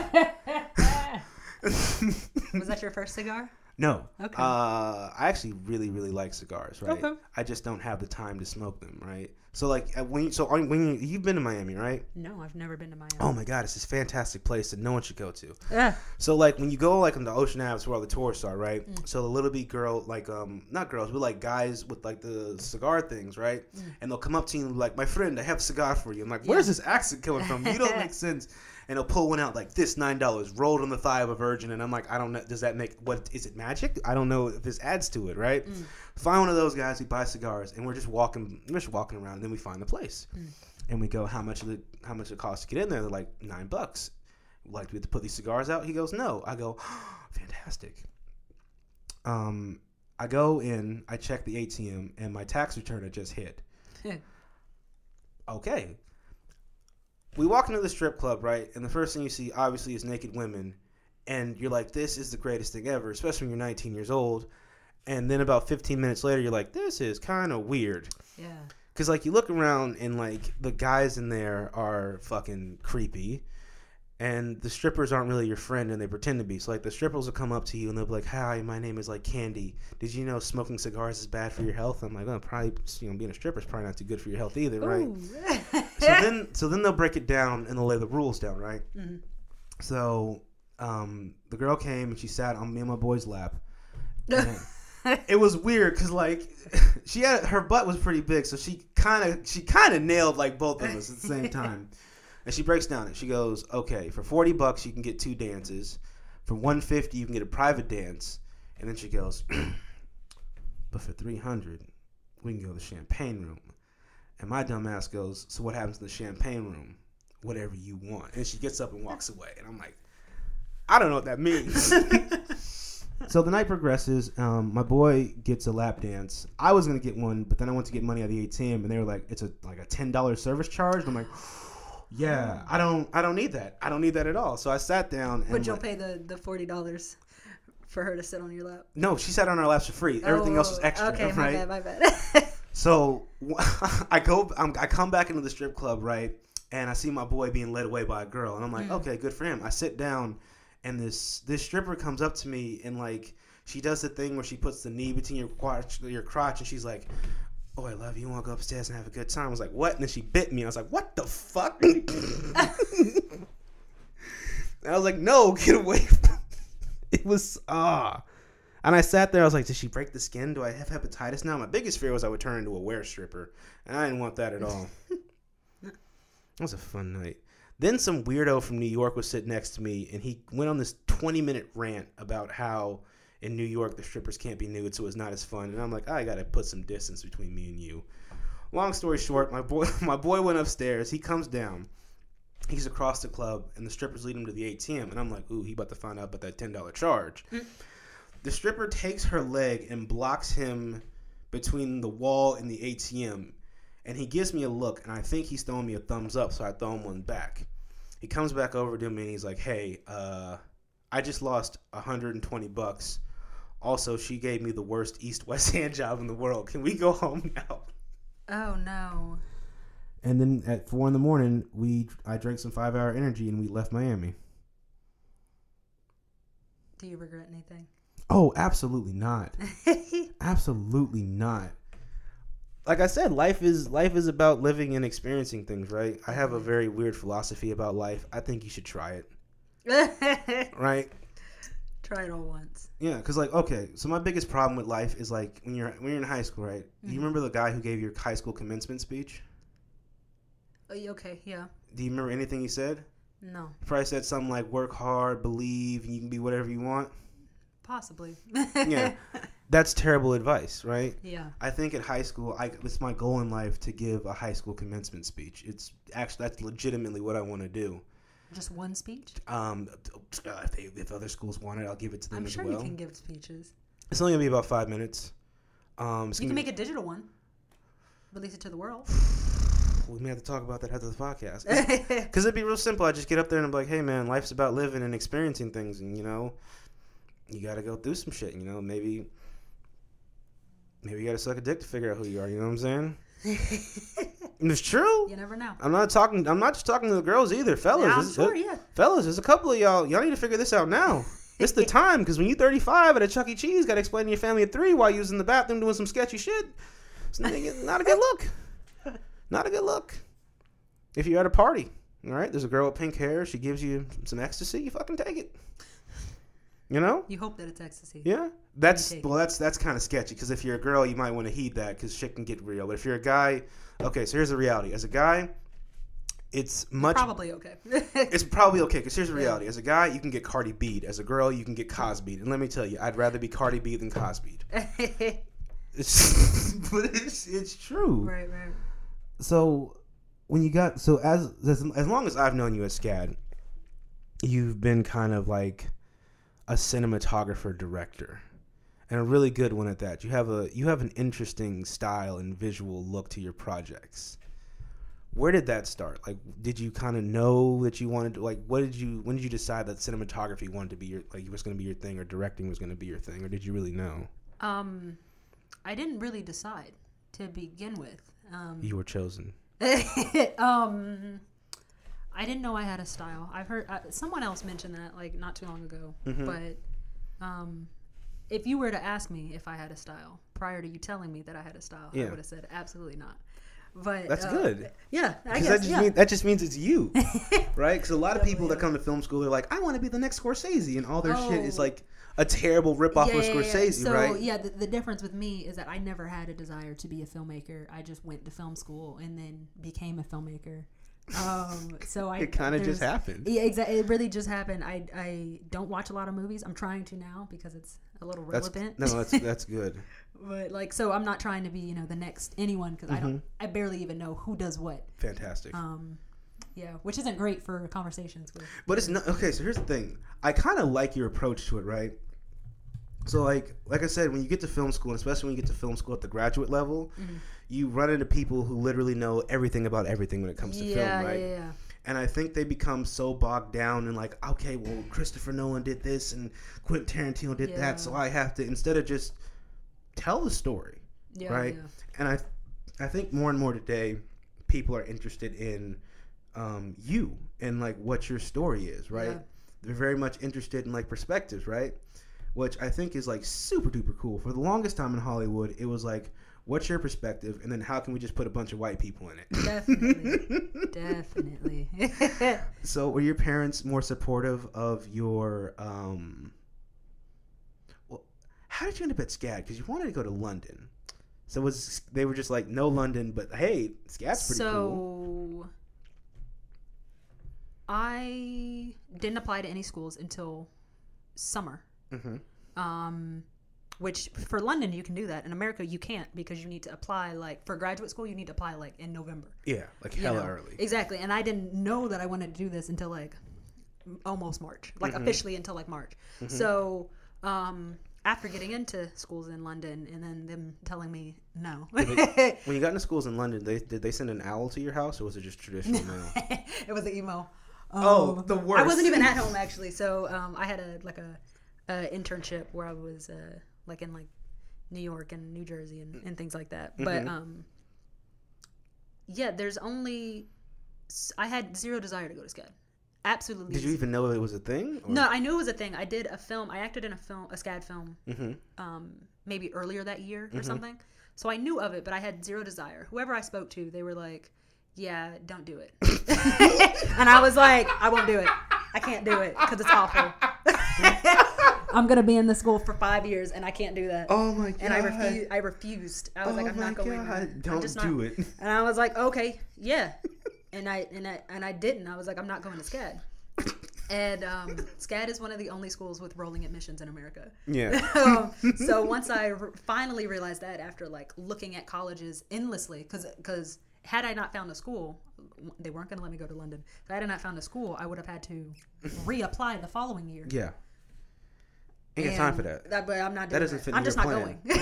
was that your first cigar? no, Okay. uh, I actually really, really like cigars, right? Okay. I just don't have the time to smoke them, right? So like when you, so when you, you've been to Miami, right? No, I've never been to Miami. Oh my God, it's this fantastic place that no one should go to. Yeah. So like when you go like on the Ocean Ave, where all the tourists are, right? Mm. So the little bit girl, like um, not girls, but like guys with like the cigar things, right? And they'll come up to you and be like, "My friend, I have a cigar for you." I'm like, "Where's Mm. Yeah. this accent coming from? You don't make sense." And they'll pull one out like this nine dollars rolled on the thigh of a virgin, and I'm like, I don't know. Does that make what is it magic? I don't know if this adds to it, right? Mm. Find one of those guys who buy cigars, and we're just walking, we're just walking around. And then we find the place, Mm. and we go, how much of the how much it costs to get in there? They're like nine bucks. Like, do we have to put these cigars out? He goes, no. I go, fantastic. Um, I go in, I check the ATM, and my tax return had just hit. Okay. We walk into the strip club, right? And the first thing you see, obviously, is naked women. And you're like, this is the greatest thing ever, especially when you're 19 years old. And then about 15 minutes later, you're like, this is kind of weird. yeah. Because, like, you look around and, like, the guys in there are fucking creepy. and the strippers aren't really your friend and they pretend to be. So like the strippers will come up to you and they'll be like, "Hi, my name is like Candy. Did you know smoking cigars is bad for your health?" I'm like, "Oh, probably you know being a stripper is probably not too good for your health either, right?" So then so then they'll break it down and they'll lay the rules down, right? Mhm. So um, the girl came and she sat on me and my boy's lap. And it was weird because like she had her butt was pretty big, so she kind of she kind of nailed like both of us at the same time. And she breaks down it. She goes, "Okay, for forty bucks you can get two dances. For one fifty you can get a private dance." And then she goes, "But for three hundred, we can go to the champagne room." And my dumb ass goes, "So what happens in the champagne room? Whatever you want." And she gets up and walks away. And I'm like, "I don't know what that means." So the night progresses. Um, my boy gets a lap dance. I was gonna get one, but then I went to get money at the ATM, and they were like, "It's a like a ten dollars service charge." And I'm like, "Yeah, I don't, I don't need that. I don't need that at all." So I sat down. And But you'll like- pay the, the forty dollars for her to sit on your lap. No, she sat on our laps for free. Everything else was Oh, extra, Okay, my bad, my bad. So I go, I'm, I come back into the strip club, right? And I see my boy being led away by a girl, and I'm like, okay, good for him. I sit down, and this this stripper comes up to me, and like she does the thing where she puts the knee between your crotch, your crotch, and she's like. Oh, I love you. You want to go upstairs and have a good time? I was like, what? And then she bit me. I was like, what the fuck? I was like, no, get away from It was, ah. And I sat there. I was like, "Did she break the skin? Do I have hepatitis now?" My biggest fear was I would turn into a wear stripper, and I didn't want that at all. it was a fun night. Then some weirdo from New York was sitting next to me, and he went on this twenty-minute rant about how in New York the strippers can't be nude, so it's not as fun. And I'm like, I gotta put some distance between me and you. Long story short, my boy, my boy went upstairs. He comes down. He's across the club, and the strippers lead him to the ATM. And I'm like, ooh, he about to find out about that ten dollar charge. Mm. The stripper takes her leg and blocks him between the wall and the ATM. And he gives me a look, and I think he's throwing me a thumbs up, so I throw him one back. He comes back over to me and he's like, "Hey, uh, I just lost 120 bucks. Also, she gave me the worst east-west hand job in the world. Can we go home now?" oh no. And then at four in the morning, we I drank some five-hour energy and we left Miami. Do you regret anything? Oh, absolutely not. absolutely not. Like I said, life is life is about living and experiencing things, right? I have a very weird philosophy about life. I think you should try it, right? Try it all once. Yeah, because like okay, so my biggest problem with life is like when you're when you're in high school, right? Do you mm-hmm. remember the guy who gave your high school commencement speech? Oh, okay, yeah. Do you remember anything he said? No, He probably said something like "work hard, believe, and you can be whatever you want." possibly. Yeah, that's terrible advice, right? yeah. I think at high school, I, it's my goal in life to give a high school commencement speech. It's actually that's legitimately what I want to do. Just one speech? Um, uh, if, they, if other schools want it, I'll give it to them I'm as sure well. you can give speeches. It's only gonna be about five minutes. Um, You can make a digital one. Release it to the world. we may have to talk about that after the podcast. Because it'd be real simple. I just get up there and I'm like, hey man, life's about living and experiencing things, and you know, you got to go through some shit. You know, maybe, maybe you got to suck a dick to figure out who you are. You know what I'm saying? It's true. You never know. I'm not talking. I'm not just talking to the girls either, fellas. Yeah, I'm sure, yeah. fellas, there's a couple of y'all. Y'all need to figure this out now. It's the time because when you're 35 at a Chuck E. Cheese, got to explain to your family at three while in the bathroom doing some sketchy shit. It's not a- not a good look. Not a good look. If you're at a party, all right, there's a girl with pink hair. She gives you some ecstasy. You fucking take it. You know? You hope that it's ecstasy. Yeah, that's well, that's that's kind of sketchy because if you're a girl, you might want to heed that because shit can get real. But if you're a guy, okay, so here's the reality: as a guy, it's much Probably okay. it's probably okay because here's the reality: as a guy, you can get Cardi B. As a girl, you can get Cosby. And let me tell you, I'd rather be Cardi B than Cosby. It's, but it's it's true. right, right. So when you got so as as as long as I've known you as SCAD, you've been kind of like a cinematographer director. And a really good one at that. You have a you have an interesting style and visual look to your projects. Where did that start? Like did you kind of know that you wanted to like what did you when did you decide that cinematography wanted to be your like was going to be your thing or directing was going to be your thing or did you really know? um, I didn't really decide to begin with. Um, You were chosen. um, I didn't know I had a style. I've heard uh, someone else mention that like not too long ago. Mm-hmm. But um, if you were to ask me if I had a style prior to you telling me that I had a style, I would have said absolutely not. But That's uh, good. Yeah, I Because guess that just yeah. means that just means it's you, right? Because a lot of people that come to film school, they're like, I want to be the next Scorsese, and all their shit is Oh. like a terrible ripoff yeah, of yeah, yeah, yeah. So right? yeah, the, the difference with me is that I never had a desire to be a filmmaker. I just went to film school and then became a filmmaker. Um, so I It kind of just happened. Yeah, exactly. It really just happened. I I don't watch a lot of movies. I'm trying to now because it's a little That's relevant. no, that's that's good. but like, so I'm not trying to be you know the next anyone because I don't. Mm-hmm. I barely even know who does what. Fantastic. Um, yeah, which isn't great for conversations with. But it's not okay. So here's the thing. I kind of like your approach to it, right? So like, like I said, when you get to film school, and especially when you get to film school at the graduate level, Mm-hmm. You run into people who literally know everything about everything when it comes to Yeah, film, right? yeah, yeah. And I think they become so bogged down in like, okay, well, Christopher Nolan did this and Quentin Tarantino did Yeah. that, so I have to instead of just tell the story, yeah, right? And I, I think more and more today, people are interested in um, you and like what your story is, right? Yeah. They're very much interested in like perspectives, right? Which I think is like super duper cool. For the longest time in Hollywood, it was like, what's your perspective, and then how can we just put a bunch of white people in it? Definitely, definitely. So, were your parents more supportive of your? Um, well, how did you end up at SCAD? Because you wanted to go to London. So was they were just like no London, but hey, SCAD's pretty so cool. I didn't apply to any schools until summer. Mhm. Um, which for London you can do that. In America you can't because you need to apply like for graduate school you need to apply like in November. Yeah, like you know? early. Exactly. And I didn't know that I wanted to do this until like almost March, like Mm-hmm. officially until like March. So um, after getting into schools in London and then them telling me no, When you got into schools in London, they did they send an owl to your house, or was it just traditional mail? it was an email. Oh, the the I wasn't even at home actually. So um, I had a like a, a internship where I was uh, like in like New York and New Jersey and, and things like that. But Mm-hmm. um, yeah, there's only I had zero desire to go to SCAD. Absolutely. Did you even know it was a thing? Or? No, I knew it was a thing. I did a film. I acted in a film, a SCAD film, hmm um, maybe earlier that year Mm-hmm. or something. So I knew of it, but I had zero desire. Whoever I spoke to, they were like, "Yeah, don't do it," and I was like, "I won't do it. I can't do it because it's awful." I'm gonna be in the school for five years, and I can't do that. Oh my god! and I refused. I refused. I was oh like, "I'm not going." god! there. I'm Don't just do not. it. And I was like, "Okay, yeah," and I and I and I didn't. I was like, "I'm not going to SCAD." And um, SCAD is one of the only schools with rolling admissions in America. Yeah. um, so once I re- finally realized that after like looking at colleges endlessly, because because had I not found a school, they weren't going to let me go to London. If I had not found a school, I would have had to reapply the following year. Yeah. Ain't got time for And that. But I'm not That doesn't that. fit I'm just not plan. going.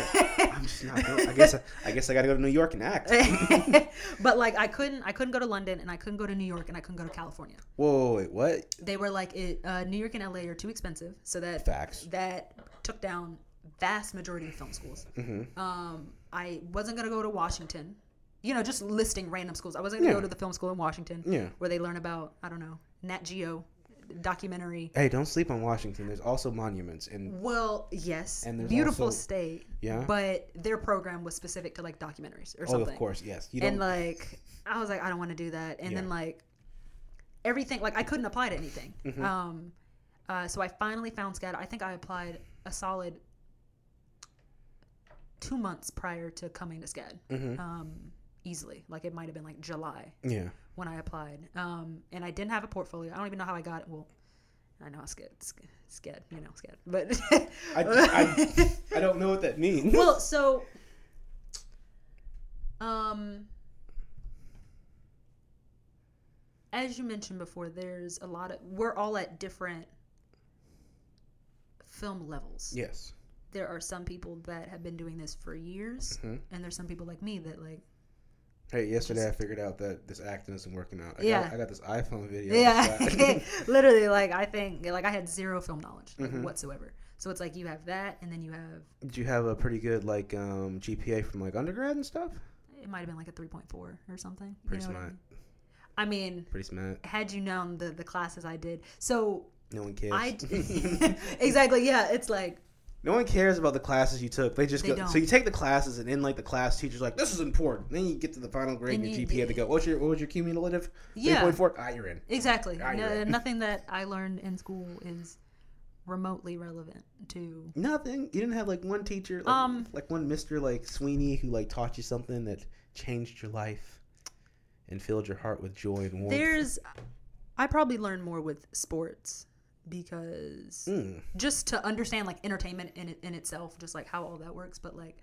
I'm just not. Going. I guess. I guess I got to go to New York and act. but like I couldn't, I couldn't go to London, and I couldn't go to New York, and I couldn't go to California. Whoa, wait, what? They were like, it, uh, New York and LA are too expensive, so that Facts. that took down vast majority of film schools. Mm-hmm. Um, I wasn't gonna go to Washington. You know, just listing random schools. I wasn't gonna Yeah. go to the film school in Washington, Yeah. where they learn about I don't know Nat Geo, documentary. Hey, don't sleep on Washington. There's also monuments and Well, yes, And there's beautiful also- state. Yeah? but their program was specific to like documentaries or something. oh, of course, yes. You and like I was like, I don't want to do that. And then like everything, like I couldn't apply to anything. Mm-hmm. Um, uh, so I finally found SCAD. I think I applied a solid two months prior to coming to SCAD. Mhm. Um, easily, like it might have been like July yeah. When I applied. Um, and I didn't have a portfolio. I don't even know how I got it. Well, I know I SCAD, SCAD, you know SCAD, but I, I, I don't know what that means. well, so um as you mentioned before, there's a lot of we're all at different film levels. yes. There are some people that have been doing this for years, Mhm. and there's some people like me that like Hey, yesterday I figured out that this acting isn't working out. I Yeah. Got, I got this iPhone video. yeah, literally like I think like I had zero film knowledge like, Mhm. whatsoever. So it's like you have that, and then you have Did you have a pretty good like um, GPA from like undergrad and stuff? it might have been like a three point four or something. you Pretty know what I smart. mean? I mean, Pretty smart. had you known the the classes I did, so No one cares. I exactly yeah. It's like no one cares about the classes you took. They just They go. don't. So you take the classes, and in like the class, teacher's like, "This is important." Then you get to the final grade, And and your you- GPA. They go, "What's your what was your cumulative?" Yeah. Three point four. Ah, you're in. exactly Ah, you're no, right. nothing that I learned in school is remotely relevant to. Nothing. You didn't have like one teacher, like, Um, like one Mister like Sweeney who like taught you something that changed your life and filled your heart with joy and warmth. There's, I probably learned more with sports because Mm. just to understand like entertainment in in itself, just like how all that works. But like,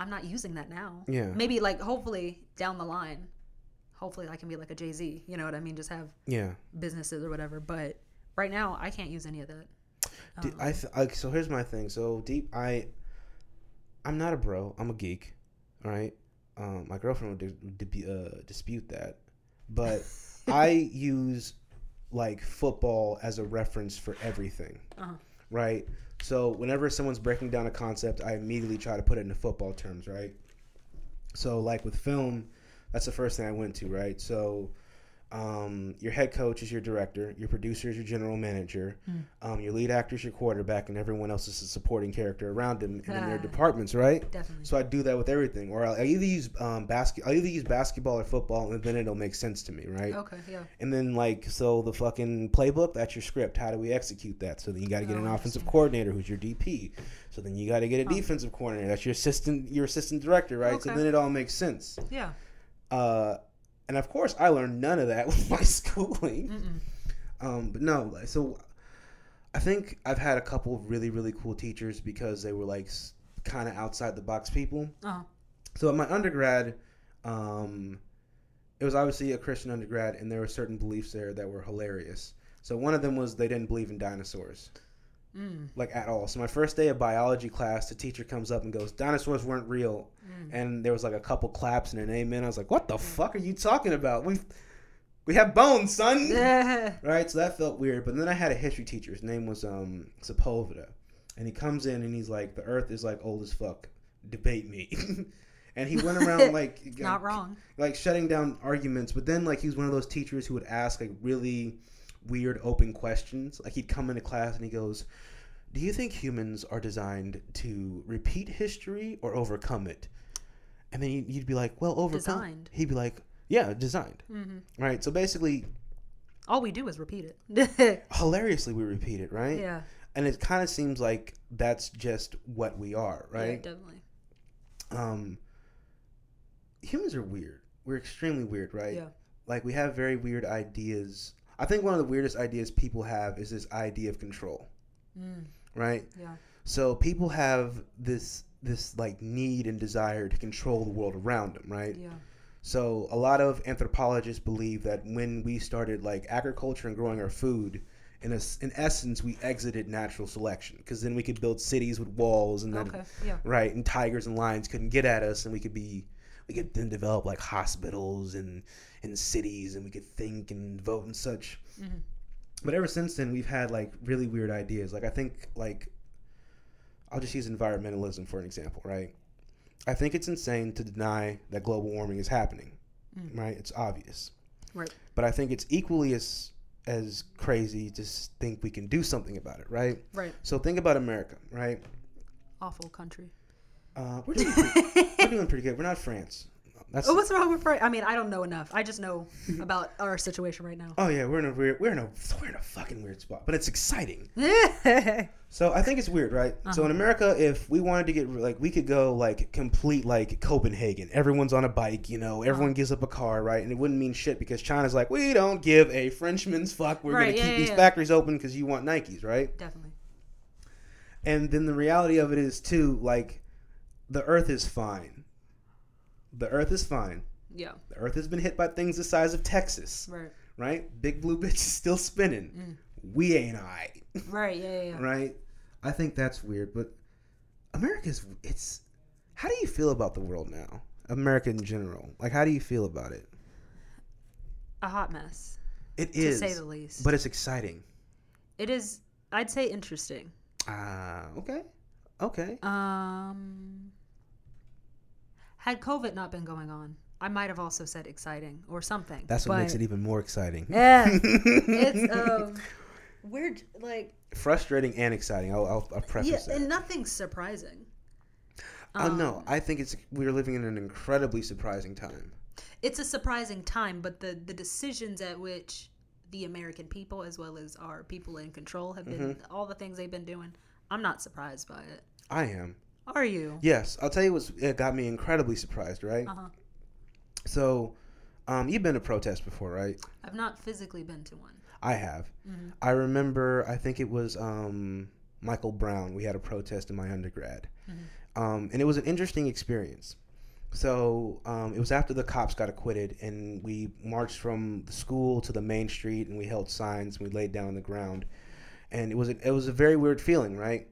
I'm not using that now. Yeah. Maybe like hopefully down the line, hopefully I can be like a Jay Z. You know what I mean? Just have Yeah. businesses or whatever. But right now, I can't use any of that. D- I, th- I so here's my thing. So deep, I I'm not a bro. I'm a geek. All right. Um, my girlfriend would di- di- uh, dispute that, but I use like football as a reference for everything. Uh-huh. Right. So whenever someone's breaking down a concept, I immediately try to put it into football terms. Right. So like with film, that's the first thing I went to. Right. So. Um, your head coach is your director. Your producer is your general manager. Um, your lead actor is your quarterback, and everyone else is a supporting character around them and in their Ah. departments, right? Definitely. So I do that with everything, or I'll, I either use um, basket, I either use basketball or football, and then it'll make sense to me, right? Okay. Yeah. And then like so the fucking playbook, that's your script. How do we execute that? So then you got to get Oh, an offensive coordinator who's your DP. So then you got to get a defensive coordinator. That's your assistant, your assistant director, right? Okay. So then it all makes sense. Yeah. Uh, and of course, I learned none of that with my schooling. Um, but no, like, so I think I've had a couple of really, really cool teachers because they were like kind of outside the box people. Uh-huh. So at my undergrad, um, it was obviously a Christian undergrad, and there were certain beliefs there that were hilarious. So one of them was they didn't believe in dinosaurs, Mm. like at all. So my first day of biology class, the teacher comes up and goes, "Dinosaurs weren't real," Mm. and there was like a couple claps and an amen. I was like, "What the fuck are you talking about? We we have bones, son." right? So that felt weird. But then I had a history teacher. His name was um Sepulveda, and he comes in and he's like, "The Earth is like old as fuck. Debate me." and he went around like Not wrong. like shutting down arguments. But then like he was one of those teachers who would ask like really weird open questions. Like he'd come into class and he goes. Do you think humans are designed to repeat history or overcome it? And then you'd be like, well, overcome. Designed. He'd be like, yeah, designed. Mm-hmm. Right. So basically, All we do is repeat it. hilariously we repeat it, right? yeah. And it kind of seems like that's just what we are, Yeah, right? definitely. um humans are weird. We're extremely weird, right? Yeah. Like we have very weird ideas. I think one of the weirdest ideas people have is this idea of control, Mm. right? Yeah. So people have this this like need and desire to control the world around them, right? Yeah. So a lot of anthropologists believe that when we started like agriculture and growing our food, in a, in essence, we exited natural selection because then we could build cities with walls and then Okay. Yeah. right, and tigers and lions couldn't get at us, and we could be we could then develop like hospitals and and cities, and we could think and vote and such. Mhm. But ever since then, we've had like really weird ideas. Like I think like I'll just use environmentalism for an example, right? I think it's insane to deny that global warming is happening, Mm. right? It's obvious. Right. But I think it's equally as as crazy to think we can do something about it, right? Right. So think about America, right? Awful country. Uh, we're, doing pretty, we're doing pretty good. We're not France. That's Oh, what's wrong with France? I mean, I don't know enough. I just know mm-hmm. about our situation right now. oh yeah, we're in a weird, we're in a we're in a fucking weird spot, but it's exciting. So I think it's weird, right? So in uh-huh. America, if we wanted to get like, we could go like complete like Copenhagen. Everyone's on a bike, you know. Everyone uh-huh. gives up a car, right? And it wouldn't mean shit because China's like, we don't give a Frenchman's fuck. We're Right, gonna yeah, keep yeah, these yeah. factories open because you want Nikes, right? Definitely. And then the reality of it is too, like, the Earth is fine. The Earth is fine. Yeah. The Earth has been hit by things the size of Texas, Right. right? Big blue bitch is still spinning. Mm. We ain't I. Right. Yeah. Yeah. yeah. right? I think that's weird, but America's it's how do you feel about the world now? America in general. Like how do you feel about it? A hot mess, It to is say the least. but it's exciting. it is. I'd say interesting. Ah, okay. Okay. Um. Had COVID not been going on, I might have also said exciting or something. That's what makes it even more exciting. Yeah, it's um, weird. Like Frustrating and exciting. I'll, I'll, I'll yeah, that. and nothing's surprising. Oh Um, no, I think it's we're living in an incredibly surprising time. it's a surprising time, but the the decisions at which the American people, as well as our people in control, have been Mm-hmm. all the things they've been doing. I'm not surprised by it. I am. Are you? Yes, I'll tell you what's it got me incredibly surprised, right? Uh-huh. So, um, you've been to protests before, right? I've not physically been to one. I have. Mm-hmm. I remember. I think it was um, Michael Brown. We had a protest in my undergrad, Mm-hmm. um, and it was an interesting experience. So um, it was after the cops got acquitted, and we marched from the school to the main street, and we held signs, and we laid down on the ground, and it was a, it was a very weird feeling, right?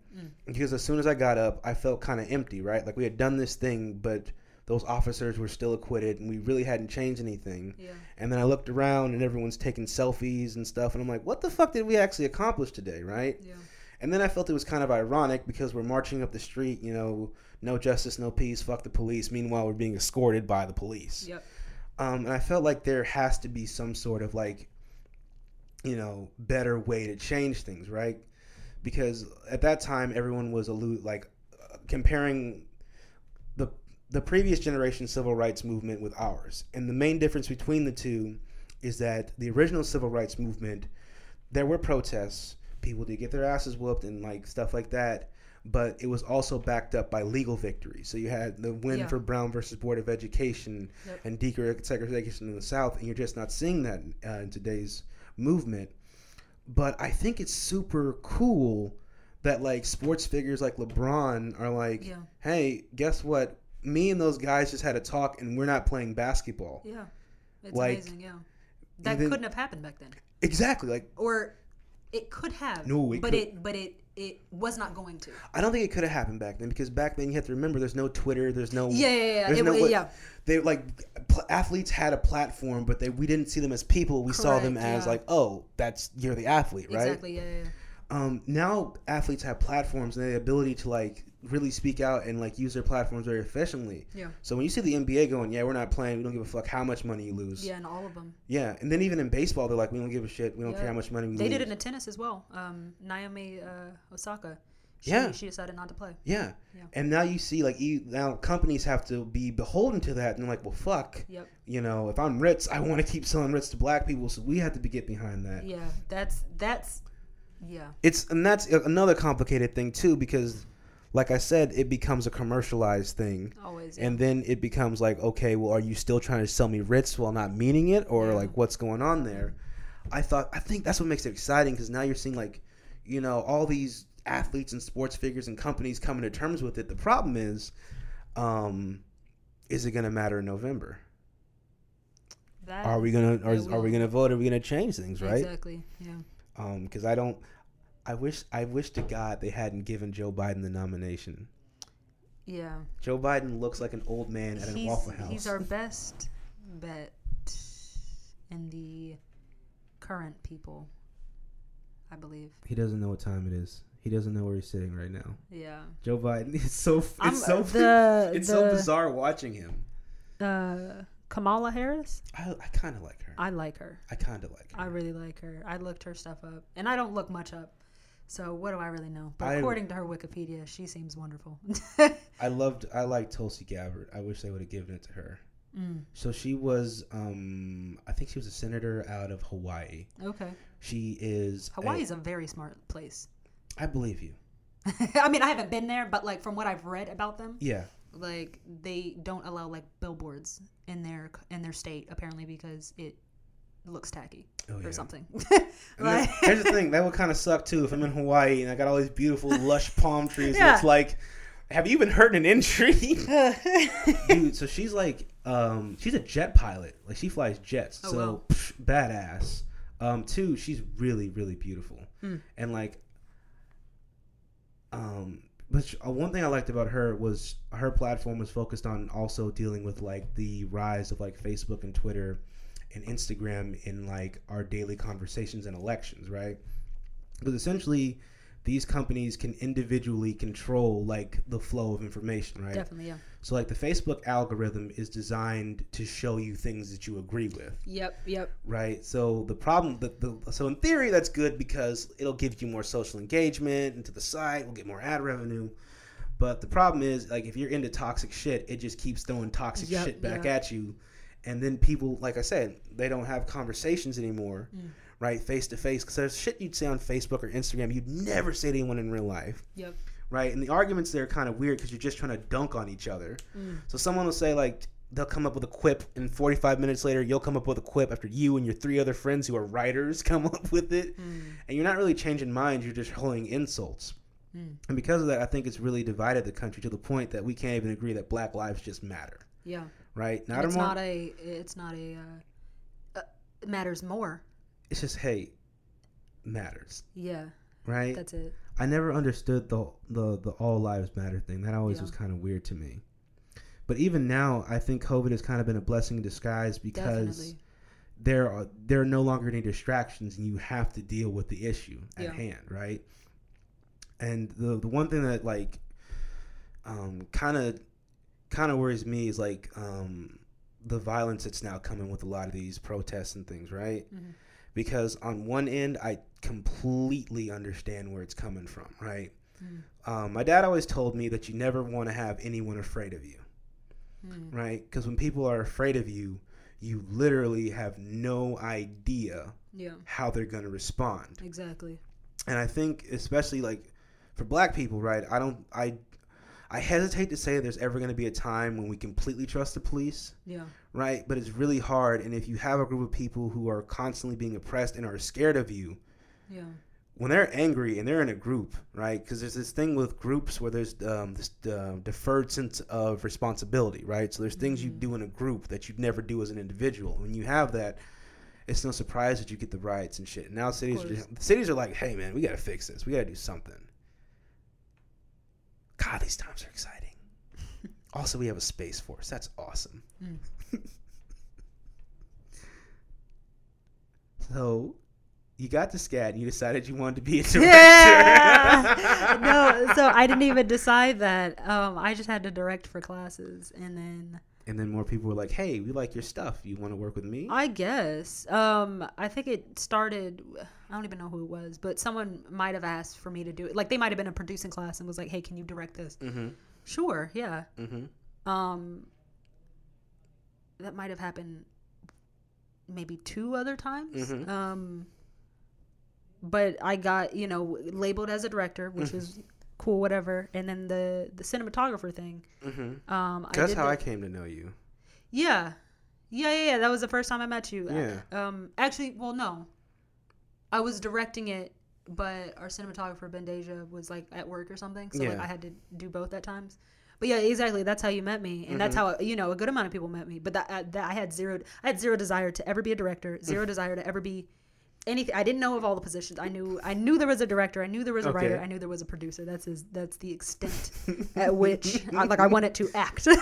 Because as soon as I got up, I felt kind of empty, right? Like we had done this thing, but those officers were still acquitted, and we really hadn't changed anything. Yeah. And then I looked around, and everyone's taking selfies and stuff, and I'm like, what the fuck did we actually accomplish today, right? Yeah. And then I felt it was kind of ironic because we're marching up the street, you know, no justice, no peace, fuck the police. Meanwhile, we're being escorted by the police. Yep. Um, and I felt like there has to be some sort of like, you know, better way to change things, right? Because at that time, everyone was like uh, comparing the the previous generation civil rights movement with ours, and the main difference between the two is that the original civil rights movement, there were protests, people did get their asses whooped and like stuff like that. But it was also backed up by legal victories. So you had the win Yeah. for Brown versus Board of Education Yep. and desegregation in the South, and you're just not seeing that uh, in today's movement. But I think it's super cool that like sports figures like LeBron are like, Yeah. hey, guess what? Me and those guys just had a talk, and we're not playing basketball. Yeah. It's Like, amazing. Yeah. That even- couldn't have happened back then, Exactly. Like or it could have. No, it but could- it but it it was not going to. I don't think it could have happened back then because back then you have to remember there's no Twitter, there's no Yeah, yeah, yeah. There's It no yeah. They like pl- athletes had a platform, but they we didn't see them as people. We saw them as yeah. like, oh, that's you're the athlete, right? Exactly. Yeah, yeah. Um, now athletes have platforms and the ability to like really speak out and like use their platforms very efficiently. Yeah. So when you see the NBA going, yeah, we're not playing. We don't give a fuck how much money you lose. Yeah, and all of them. Yeah, and then even in baseball, they're like, we don't give a shit. We don't Yeah. care how much money we lose. They lose. did it in tennis as well. Um, Naomi uh, Osaka. She, Yeah. She decided not to play. yeah. Yeah. And now you see like e- now companies have to be beholden to that, and they're like, well, fuck. Yep. You know, if I'm Ritz, I want to keep selling Ritz to black people, so we have to be get behind that. Yeah. That's that's. Yeah. It's and that's another complicated thing too because, like I said, it becomes a commercialized thing. Always. Yeah. and then it becomes like okay well are you still trying to sell me ritz while not meaning it or Yeah. like what's going on there i thought i think that's what makes it exciting because now you're seeing like you know all these athletes and sports figures and companies coming to terms with it the problem is um is it going to matter in november that, are we going to are, are we going to vote are we going to change things right Exactly. Yeah. Um because i don't i wish i wish to god they hadn't given joe biden the nomination Yeah. joe biden looks like an old man at a He's, waffle house he's our best bet in the current people, I believe. He doesn't know what time it is. He doesn't know where he's sitting right now. Yeah. Joe Biden. It's so. It's I'm- so. the- it's so bizarre watching him. Uh, Kamala Harris. I, I kind of like her. I like her. I kind of like her. I really like her. I looked her stuff up, and I don't look much up. So what do I really know? But I- according to her Wikipedia, she seems wonderful. I loved. I liked Tulsi Gabbard. I wish they would have given it to her. Mm, So she was. Um, I think she was a senator out of Hawaii. okay. She is. a- Hawaii's a very smart place. I believe you. I mean, I haven't been there, but like from what I've read about them, Yeah. Like they don't allow like billboards in their in their state apparently because it looks tacky Oh yeah. or something. Like, here's the thing. That would kind of suck too if I'm in Hawaii and I got all these beautiful, lush palm trees. Yeah. it's like, have you been hurt an injury? dude so she's like um she's a jet pilot like she flies jets Oh, so wow. psh, badass um two she's really really beautiful Hmm. and like um but sh- uh, one thing i liked about her was her platform was focused on also dealing with like the rise of like facebook and twitter and instagram in like our daily conversations and elections right? Because essentially these companies can individually control like the flow of information, right? Definitely, yeah. So like the Facebook algorithm is designed to show you things that you agree with, Yep, yep. right? So the problem that the so in theory that's good because it'll give you more social engagement into the site, we'll get more ad revenue. But the problem is like if you're into toxic shit, it just keeps throwing toxic Yep, shit back yeah. at you. And then people, like I said, they don't have conversations anymore, Mm. Right? Face to face. Because there's shit you'd say on Facebook or Instagram you'd never say to anyone in real life Yep. right? And the arguments there are kind of weird because you're just trying to dunk on each other. Mm. So someone will say like they'll come up with a quip, and 45 minutes later you'll come up with a quip after you and your three other friends who are writers come up with it, Mm. and you're not really changing minds. You're just hurling insults. Mm. And because of that, I think it's really divided the country to the point that we can't even agree that Black lives just matter, Yeah. right? Not it's a more, not a. It's not a. Uh, uh, it matters more. It's just hate matters, Yeah, right? that's it. I never understood the the the all lives matter thing. That always Yeah. was kind of weird to me. But even now, I think COVID has kind of been a blessing in disguise because Definitely. there are there are no longer any distractions, and you have to deal with the issue at Yeah. hand, right? And the the one thing that like um kind of kind of worries me is like um the violence that's now coming with a lot of these protests and things, right? Mhm. Because on one end, I completely understand where it's coming from, right? Mm. Um, my dad always told me that you never want to have anyone afraid of you, Mm. right? Because when people are afraid of you, you literally have no idea Yeah, how they're going to respond. exactly. And I think, especially like for black people, right? I don't, I, I hesitate to say there's ever going to be a time when we completely trust the police, Yeah, right? But it's really hard. And if you have a group of people who are constantly being oppressed and are scared of you, yeah, when they're angry and they're in a group, right? Because there's this thing with groups where there's um, this uh, deferred sense of responsibility, right? So there's things you Mhm. do in a group that you'd never do as an individual. When you have that, it's no surprise that you get the riots and shit. Now cities, are just, cities are like, hey man, we gotta fix this. We gotta do something. God, these times are exciting. also, we have a space force. That's awesome. Mm. so, you got the SCAD and you decided you wanted to be a director. Yeah. no, so I didn't even decide that. Um, I just had to direct for classes, and then And then more people were like, "Hey, we like your stuff. You want to work with me?" I guess um, I think it started. I don't even know who it was, but someone might have asked for me to do it. Like they might have been a producing class and was like, "Hey, can you direct this?" mm-hmm. Sure, yeah. Mm-hmm. Um, that might have happened maybe two other times. Mhm. Um, but I got you know labeled as a director, which Mm-hmm. is cool, whatever. And then the the cinematographer thing. Mm-hmm. Um, I That's how the- I came to know you. Yeah, yeah, yeah, yeah. That was the first time I met you. Yeah. Um, actually, well, no, I was directing it, but our cinematographer Ben Deja was like at work or something, so like I had to do both at times. But yeah, exactly. That's how you met me, and that's Mm-hmm. how you know a good amount of people met me. But that, uh, that I had zero, I had zero desire to ever be a director, zero desire to ever be anything. I didn't know of all the positions. I knew, I knew there was a director, I knew there was a Okay. writer, I knew there was a producer. That's his, that's the extent at which, I, like, I wanted to act.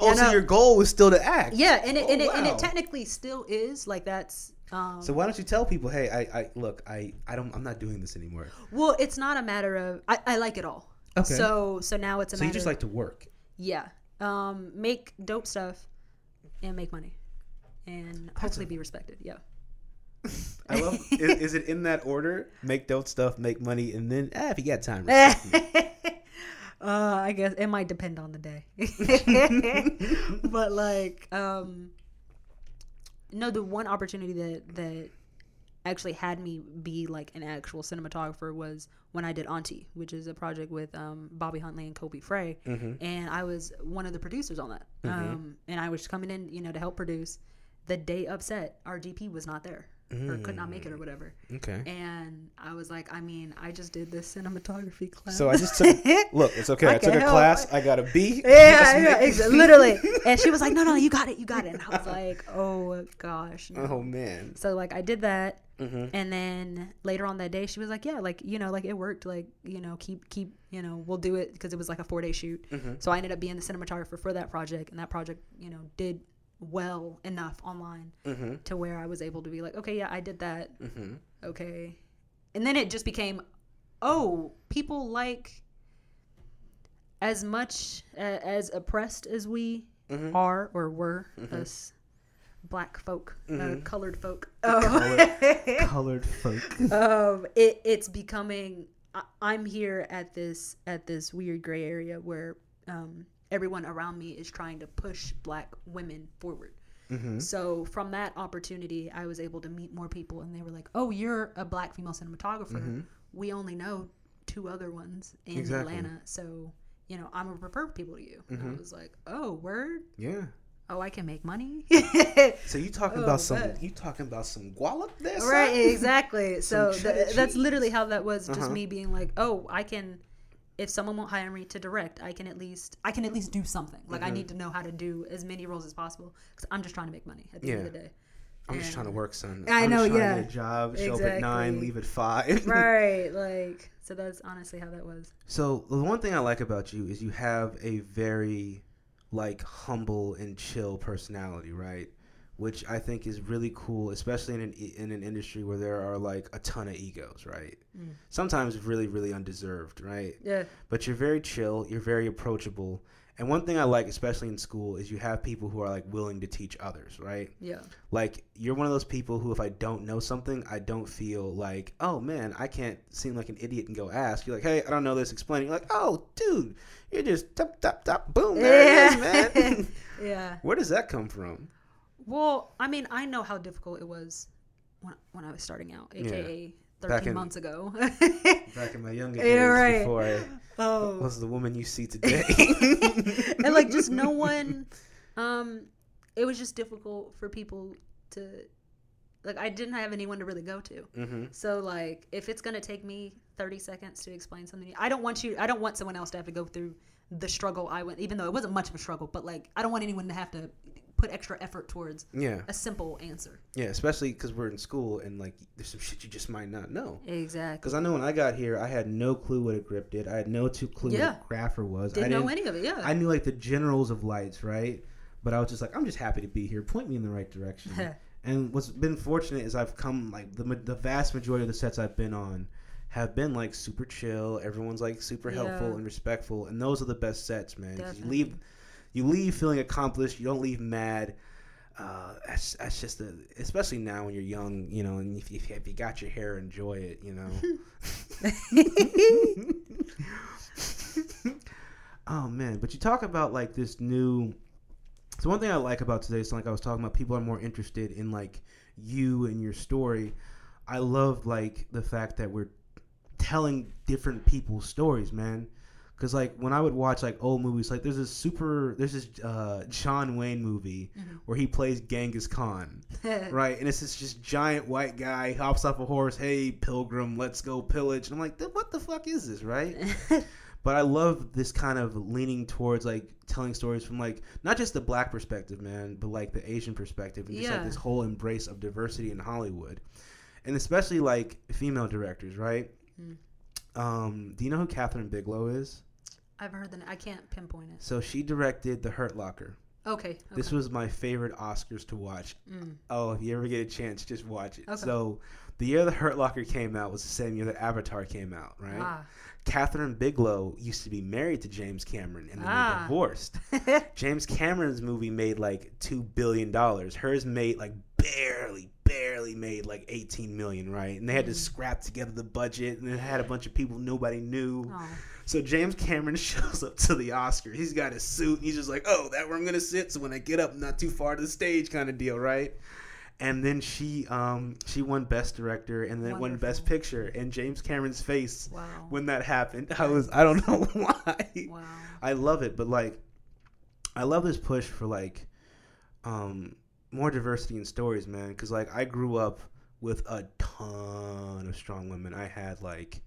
Also, know- your goal was still to act. yeah, and it, and, Oh, it, and it technically still is like that's. Um, So why don't you tell people, "Hey, I, I look, I, I don't, I'm not doing this anymore." well, it's not a matter of I, I like it all. Okay. So so now it's a So you just like to work. yeah, um, make dope stuff, and make money, and hopefully be respected. Yeah. I love. is, is it in that order? Make dope stuff, make money, and then, eh, if you got time, uh, I guess it might depend on the day, but like, um, no, the one opportunity that that actually had me be like an actual cinematographer was when I did Auntie, which is a project with um, Bobby Huntley and Kobe Frey, Mm-hmm. and I was one of the producers on that. Um, and I was coming in, you know, to help produce. The day of set, our DP was not there or could not make it or whatever. Okay. And I was like, I mean, I just did this cinematography class. So I just took. look, it's okay. I, I took a help. class. I got a B. yeah, yeah, Yes, exa- literally. And she was like, no, no, you got it, you got it. And I was like, oh gosh. no. Oh man. So like I did that, Mm-hmm. and then later on that day, she was like, yeah, like you know, like it worked. Like you know, keep keep you know, we'll do it because it was like a four day shoot. Mm-hmm. So I ended up being the cinematographer for that project, and that project, you know, did well enough online Mm-hmm. to where I was able to be like, okay, yeah, I did that. Mm-hmm. Okay, and then it just became oh, people like as much uh, as oppressed as we Mhm. are or were Mm-hmm. us black folk, uh, Mhm. colored folk. Colored folk. um, it, it's becoming. I, I'm here at this at this weird gray area where um, everyone around me is trying to push black women forward. hmm So from that opportunity, I was able to meet more people, and they were like, "Oh, you're a black female cinematographer. We only know two other ones in Mm-hmm. Exactly. Atlanta, so you know I'm gonna refer people to you." Mm-hmm. I was like, "Oh, word! Yeah. Oh, I can make money." So you talking Oh, about some? You talking about some guala there? right? Exactly. So th- that's literally how that was. Just Uh-huh. me being like, "Oh, I can." If someone won't hire me to direct, I can at least I can at least do something. Like I Mm-hmm. need to know how to do as many roles as possible because I'm just trying to make money at the end of the day. I'm just trying to work, son. I I'm know, just trying yeah. To get a job. Show up at nine, leave at five. right like so that's honestly how that was So the one thing I like about you is you have a very like humble and chill personality, right? Which I think is really cool, especially in an in an industry where there are like a ton of egos, right? Mm. Sometimes really really undeserved, right? yeah But you're very chill, you're very approachable. And one thing I like especially in school is you have people who are like willing to teach others, right? yeah Like you're one of those people who if I don't know something, I don't feel like, oh man, I can't seem like an idiot and go ask. You're like, hey, I don't know this. Explain. You're like, oh, dude, you're just tap tap tap, boom, there it is, man. yeah Where does that come from? Well i mean i know how difficult it was when, when i was starting out aka Back 13 in- months ago Back in my younger Yeah, days, right. before I oh was the woman you see today. and like just no one um it was just difficult for people to like i didn't have anyone to really go to hmm So like if it's gonna take me thirty seconds to explain something, I don't want you. I don't want someone else to have to go through the struggle I went. Even though it wasn't much of a struggle, but like I don't want anyone to have to put extra effort towards Yeah, a simple answer. yeah, especially because we're in school and like there's some shit you just might not know. Exactly. Because I know when I got here, I had no clue what a grip did. I had no two clue Yeah. what a grapher was. Didn't I know any of it. Yeah. I knew like the generals of lights, right? But I was just like, I'm just happy to be here. Point me in the right direction. and what's been fortunate is I've come like the the vast majority of the sets I've been on have been like super chill. Everyone's like super helpful Yeah. and respectful, and those are the best sets, man. You leave, you leave feeling accomplished. You don't leave mad. Uh, that's that's just a, especially now when you're young, you know, and if you, if you got your hair, enjoy it, you know. oh man, but you talk about like this new. So one thing I like about today, so like I was talking about, people are more interested in like you and your story. I love like the fact that we're telling different people's stories, man. Cause like when I would watch like old movies, like there's this super, there's this uh, John Wayne movie where he plays Genghis Khan, right? And it's this just giant white guy hops off a horse. Hey, pilgrim, let's go pillage. And I'm like, what the fuck is this, right? but I love this kind of leaning towards like telling stories from like not just the black perspective, man, but like the Asian perspective, and just like this whole embrace of diversity in Hollywood, and especially like female directors, right? Mm. Um, do you know who Kathryn Bigelow is? I've heard that. I can't pinpoint it. So she directed The Hurt Locker. Okay. okay. This was my favorite Oscars to watch. Mm. Oh, if you ever get a chance, just watch it. Okay. So, the year The Hurt Locker came out was the same year that Avatar came out, right? Ah. Kathryn Bigelow used to be married to James Cameron and then they Ah. divorced. James Cameron's movie made like two billion dollars. Hers made like barely, barely made like eighteen million, right? And they had to Mm. scrap together the budget, and it had a bunch of people nobody knew. Oh. So James Cameron shows up to the Oscar. He's got his suit. And he's just like, "Oh, that where I'm gonna sit. So when I get up, I'm not too far to the stage, kind of deal, right?" And then she, um, she won Best Director, and then won Best Picture. And James Cameron's face Wow. when that happened, I was, I don't know why. wow. I love it, but like, I love this push for like, um, more diversity in stories, man. Because like, I grew up with a ton of strong women. I had like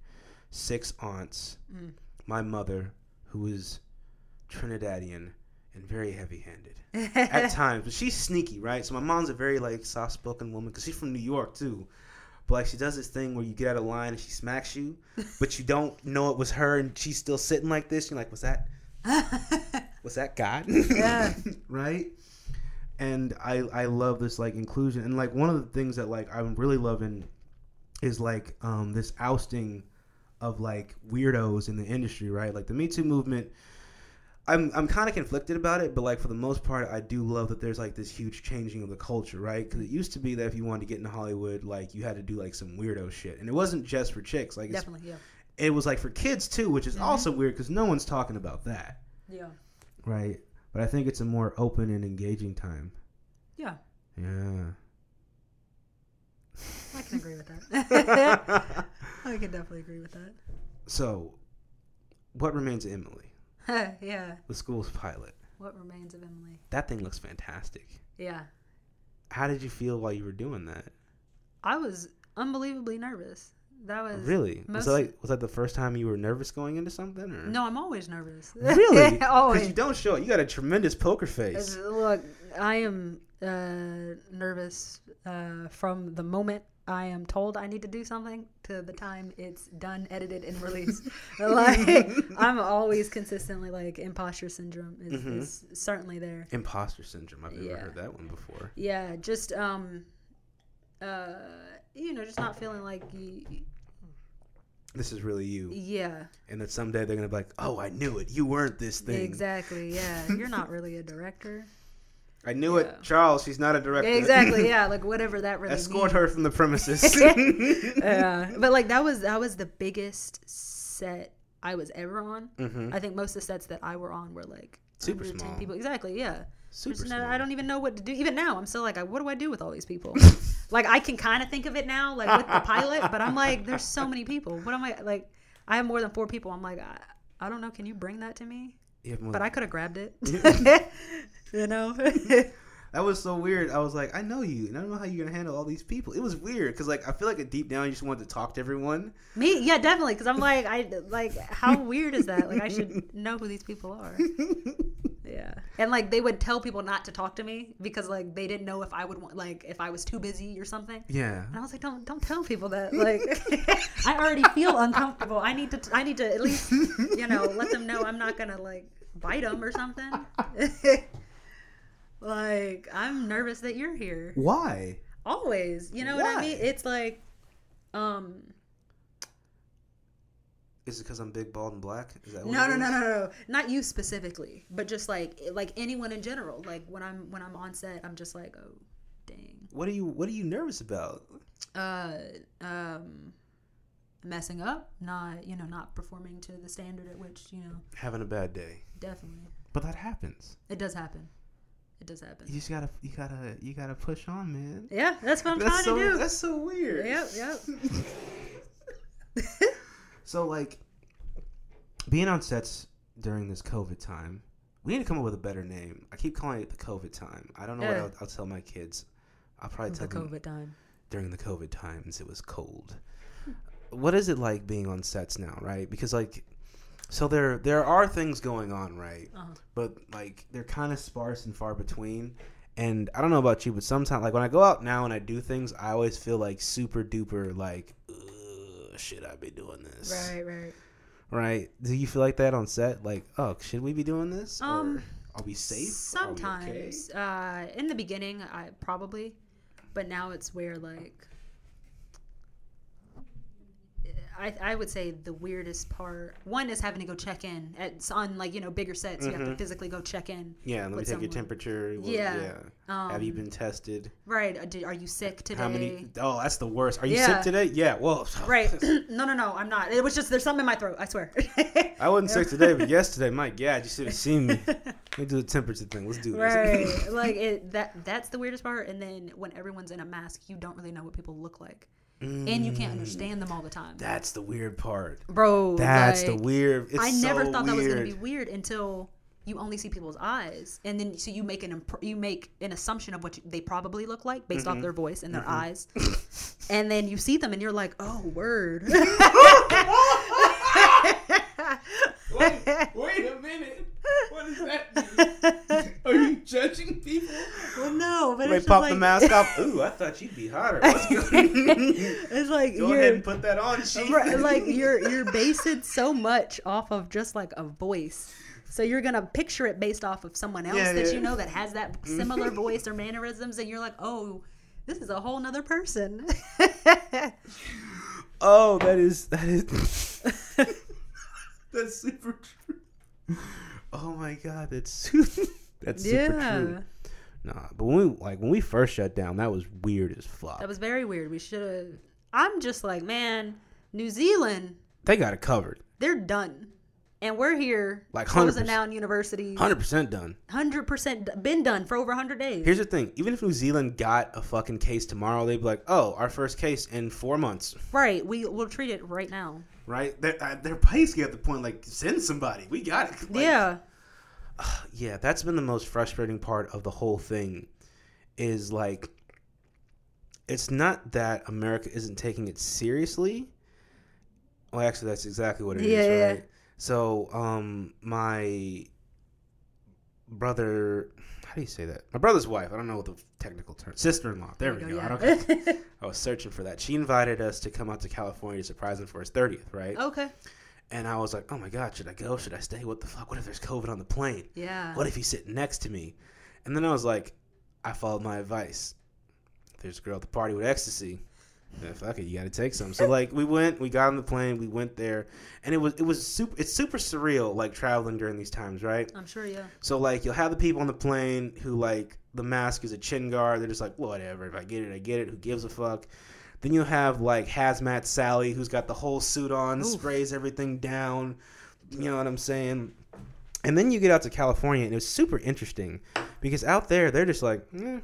six aunts. Mm. My mother, who is Trinidadian and very heavy-handed at times, but she's sneaky, right? So my mom's a very like soft-spoken woman because she's from New York too. But like she does this thing where you get out of line and she smacks you, but you don't know it was her, and she's still sitting like this. You're like, was that was that God? Yeah. right. And I I love this like inclusion and like one of the things that like I'm really loving is like um this ousting of like weirdos in the industry, right? Like the Me Too movement. I'm I'm kind of conflicted about it, but like for the most part, I do love that there's like this huge changing of the culture, right? Because it used to be that if you wanted to get into Hollywood, like you had to do like some weirdo shit, and it wasn't just for chicks. Like it's, Definitely, yeah. it was like for kids too, which is mm-hmm. also weird because no one's talking about that, Yeah. right? But I think it's a more open and engaging time. Yeah. Yeah. I can agree with that. I can definitely agree with that. so, what remains of Emily? yeah. The school's pilot. What remains of Emily? That thing looks fantastic. Yeah. How did you feel while you were doing that? I was unbelievably nervous. That was Really? Was that like was that the first time you were nervous going into something or No, I'm always nervous. Really? always. Because you don't show it. You got a tremendous poker face. Look, I am uh, nervous uh, from the moment I am told I need to do something to the time it's done, edited, and released. like I'm always consistently like imposter syndrome is, Mhm. is certainly there. Imposter syndrome. I've never Yeah. heard that one before. Yeah, just um, uh, you know, just not feeling like you. This is really you. Yeah, And that someday they're gonna be like, "Oh, I knew it. You weren't this thing. exactly. Yeah, you're not really a director. I knew Yeah. it, Charles. She's not a director. exactly. Yeah, like whatever that really Escort means. her from the premises. yeah, but like that was that was the biggest set I was ever on. hmm I think most of the sets that I were on were like Super small. people. Exactly, yeah. Super no- small. I don't even know what to do. Even now, I'm still like, what do I do with all these people? like, I can kind of think of it now, like with the pilot, but I'm like, there's so many people. What am I like? I have more than four people. I'm like, I, I don't know. Can you bring that to me? But I could have grabbed it. you know? That was so weird. I was like, I know you, and I don't know how you're gonna handle all these people. It was weird because, like, I feel like deep down you just wanted to talk to everyone. me, yeah, definitely. Because I'm like, I like, how weird is that? Like, I should know who these people are. Yeah, and like they would tell people not to talk to me because like they didn't know if I would want, like, if I was too busy or something. Yeah. And I was like, don't don't tell people that. Like, I already feel uncomfortable. I need to I need to at least you know let them know I'm not gonna like bite them or something. Like, I'm nervous that you're here. Why? Always, you know what I mean? It's like, um, Is it because I'm big, bald, and black? Is that what no, no, no, no, no, not you specifically, but just like like anyone in general. Like when I'm when I'm on set, I'm just like, oh, dang. What are you What are you nervous about? uh, um, messing up, not you know, not performing to the standard at which you know, Having a bad day. definitely, But that happens. it does happen. It does happen. You just gotta, you gotta, you gotta push on, man. Yeah, that's what I'm That's trying so, to do. that's so weird. Yep, yep. So like, being on sets during this COVID time, we need to come up with a better name. I keep calling it the COVID time. I don't know what I'll, I'll tell my kids. I'll probably the tell them COVID time. during the COVID times it was cold. What is it like being on sets now, right? Because like so there there are things going on, right? Uh-huh. But like they're kind of sparse and far between. And I don't know about you, but sometimes like when I go out now and I do things, I always feel like super duper like should I be doing this? Right, right. Right? Do you feel like that on set? Like, oh, should we be doing this? Um, or are we safe? Are we okay? Sometimes, uh, in the beginning, I probably, but now it's where like. I, I would say the weirdest part one is having to go check in at on like you know bigger sets you have to Mhm. physically go check in Yeah, let me take your temperature. Well, Yeah. um, Have you been tested? right uh, did, are you sick today How many? Oh, that's the worst. Are you Yeah. sick today? Yeah. Well, right no no no i'm not it was just there's something in my throat i swear I wasn't sick today, but yesterday, my God, you should have seen me. Let me do the temperature thing. Let's do this. right like it that that's the weirdest part and then when everyone's in a mask you don't really know what people look like and you can't understand them all the time Mm. That's the weird part. bro That's the weird. It's i never so thought that was going to be weird until you only see people's eyes and then so you make an imp- you make an assumption of what you, they probably look like based Mm-hmm. off their voice and their eyes and then you see them and you're like oh word Wait, wait a minute. What does that mean? Are you judging people? well no but They it's just pop like, the mask off. Ooh, I thought you'd be hotter. It's like Go you're ahead and put that on, Chief. Right, like you're you're basing so much off of just like a voice. So you're gonna picture it based off of someone else Yeah, that yeah. you know that has that mm-hmm. similar voice or mannerisms, and you're like, oh, this is a whole nother person. Oh, that is that is That's super true. Oh my god, that's that's super yeah. true. Nah, but when we like when we first shut down, that was weird as fuck. That was very weird. We should have. I'm just like, man, New Zealand, they got it covered, they're done. And we're here Like closing 100%. down universities. hundred percent done. 100% been done for over 100 days. Here's the thing: even if New Zealand got a fucking case tomorrow, they'd be like, "Oh, our first case in four months." right. We will treat it right now. Right? They're, uh, they're basically at the point like, send somebody. We got it. Like, yeah. yeah, that's been the most frustrating part of the whole thing is like it's not that America isn't taking it seriously. Well, actually that's exactly what it is, Yeah, yeah. right? So, um my brother how do you say that? My brother's wife, I don't know what the technical term. Sister-in-law. There, we go. I, don't, I was searching for that. She invited us to come out to California to surprise him for his 30th, right? okay. And I was like, "Oh my god, should I go? Should I stay? What the fuck? What if there's COVID on the plane?" Yeah. What if he's sitting next to me? And then I was like, I followed my advice. If there's a girl at the party with ecstasy, then fuck it, you gotta take some. So like we went, we got on the plane, we went there, and it was it was super it's super surreal like traveling during these times, right? I'm sure, yeah. So like you'll have the people on the plane who like the mask is a chin guard, they're just like, whatever, if I get it, I get it, who gives a fuck? Then you'll have like hazmat Sally who's got the whole suit on, Oof. sprays everything down. You know what I'm saying? And then you get out to California, and it was super interesting because out there they're just like, eh.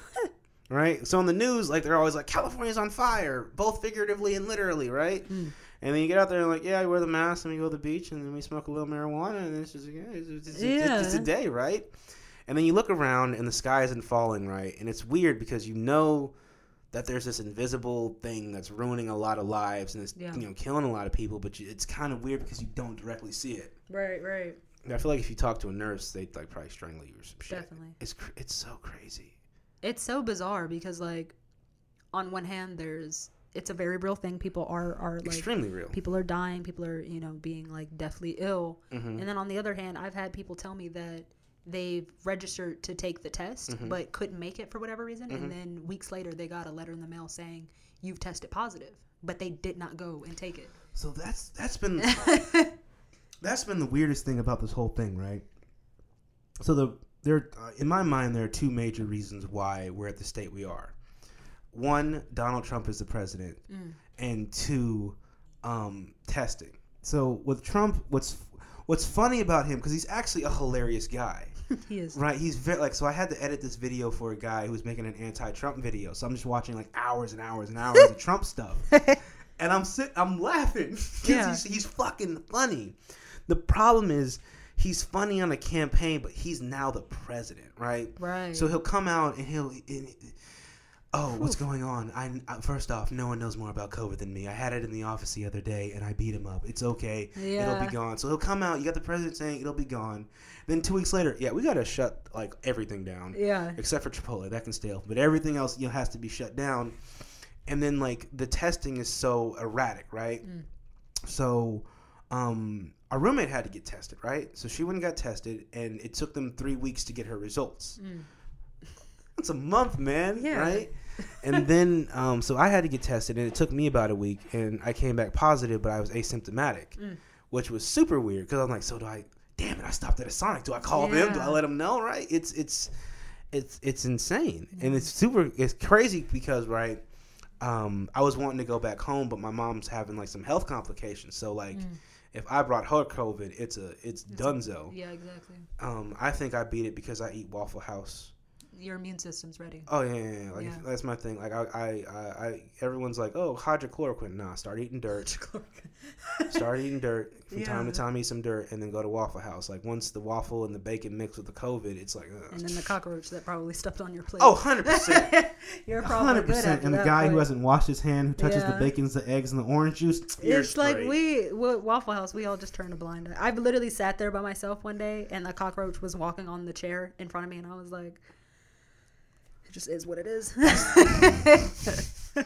right? So in the news, like they're always like, California's on fire, both figuratively and literally, right? And then you get out there and like, yeah, I wear the mask, and we go to the beach, and then we smoke a little marijuana, and it's just, yeah, it's, it's, it's, Yeah. it's a day, right? And then you look around, and the sky isn't falling, right? And it's weird because you know that there's this invisible thing that's ruining a lot of lives and it's Yeah. you know killing a lot of people, but you, it's kind of weird because you don't directly see it. Right, right. I feel like if you talk to a nurse, they'd like probably strangle you or some shit. Definitely. It's cr- it's so crazy. It's so bizarre because, like, on one hand, there's it's a very real thing. People are are like Extremely real. people are dying. People are you know being like deathly ill. Mhm. And then on the other hand, I've had people tell me that they've registered to take the test Mm-hmm. but couldn't make it for whatever reason, and then weeks later they got a letter in the mail saying you've tested positive, but they did not go and take it. So that's that's been that's been the weirdest thing about this whole thing, right? So the there uh, in my mind there are two major reasons why we're at the state we are. One, Donald Trump is the president, and two, um, testing. So with Trump, what's what's funny about him because he's actually a hilarious guy. he is. Right, he's very like so. I had to edit this video for a guy who was making an anti-Trump video, so I'm just watching like hours and hours and hours of Trump stuff, and I'm sit, I'm laughing because Yeah. he's, he's fucking funny. The problem is he's funny on a campaign, but he's now the president, right? Right. So he'll come out and he'll. And, Oh, what's going on? I, I first off, no one knows more about COVID than me. I had it in the office the other day, and I beat him up. It's okay. It'll be gone. So he'll come out. You got the president saying it'll be gone. Then two weeks later, yeah, we gotta shut like everything down, Yeah. except for Chipotle. That can stay open, but everything else you know has to be shut down. And then like the testing is so erratic, right? Mm. So, um, our roommate had to get tested, right? So she went and got tested, and it took them three weeks to get her results. Mm. That's a month, man. Yeah. Right. And then, um, so I had to get tested, and it took me about a week, and I came back positive, but I was asymptomatic, Mm. which was super weird because I'm like, so do I? Damn it! I stopped at a Sonic. Do I call them? Do I let them know? Right? It's it's it's it's insane, and it's super. It's crazy because right. Um, I was wanting to go back home, but my mom's having like some health complications. So like, if I brought her COVID, it's a it's Dunzo. Yeah, exactly. Um, I think I beat it because I eat Waffle House. Your immune system's ready. Oh yeah, yeah, yeah. like Yeah. that's my thing. Like I, I, I, I, everyone's like, oh, hydrochloroquine. Nah, start eating dirt. start eating dirt from time to time. Eat some dirt, and then go to Waffle House. Like once the waffle and the bacon mix with the COVID, it's like, ugh. and then the cockroach that probably stepped on your plate. oh, 100 percent. You're probably Hundred good percent, and the guy who hasn't washed his hand, who touches the Yeah. bacons, the eggs, and the orange juice. It's like we Waffle House. We all just turn a blind eye. I've literally sat there by myself one day, and a cockroach was walking on the chair in front of me, and I was like, "It just is what it is."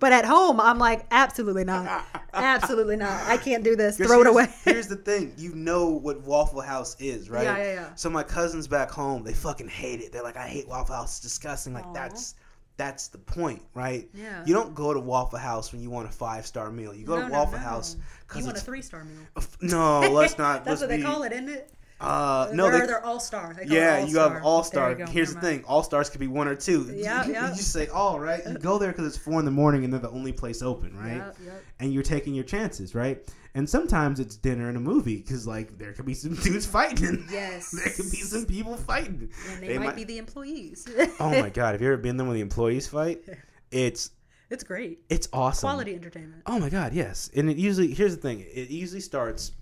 but at home, I'm like, "Absolutely not, absolutely not. I can't do this. 'Cause Throw it away." here's the thing: you know what Waffle House is, right? Yeah, yeah, yeah. So my cousins back home, they fucking hate it. They're like, "I hate Waffle House. It's disgusting." Like Aw. that's that's the point, right? Yeah. You don't go to Waffle House when you want a five star meal. You go No, to Waffle no. House You because want a three star meal. no. Let's not. That's let's what they call it, isn't it? Uh, no, or they, they're all star. yeah, you have all star. Here's the thing: all stars could be one or two. Yeah, you, yeah. You just say all right. You go there because it's four in the morning and they're the only place open, right? Yep, yep. And you're taking your chances, right? And sometimes it's dinner and a movie because like there could be some dudes fighting. Yes. there could be some people fighting. And they, They might, might- be the employees. Oh my god, have you ever been there when the employees fight? It's It's great. it's awesome. Quality entertainment. Oh my god, yes. And it usually here's the thing: it usually starts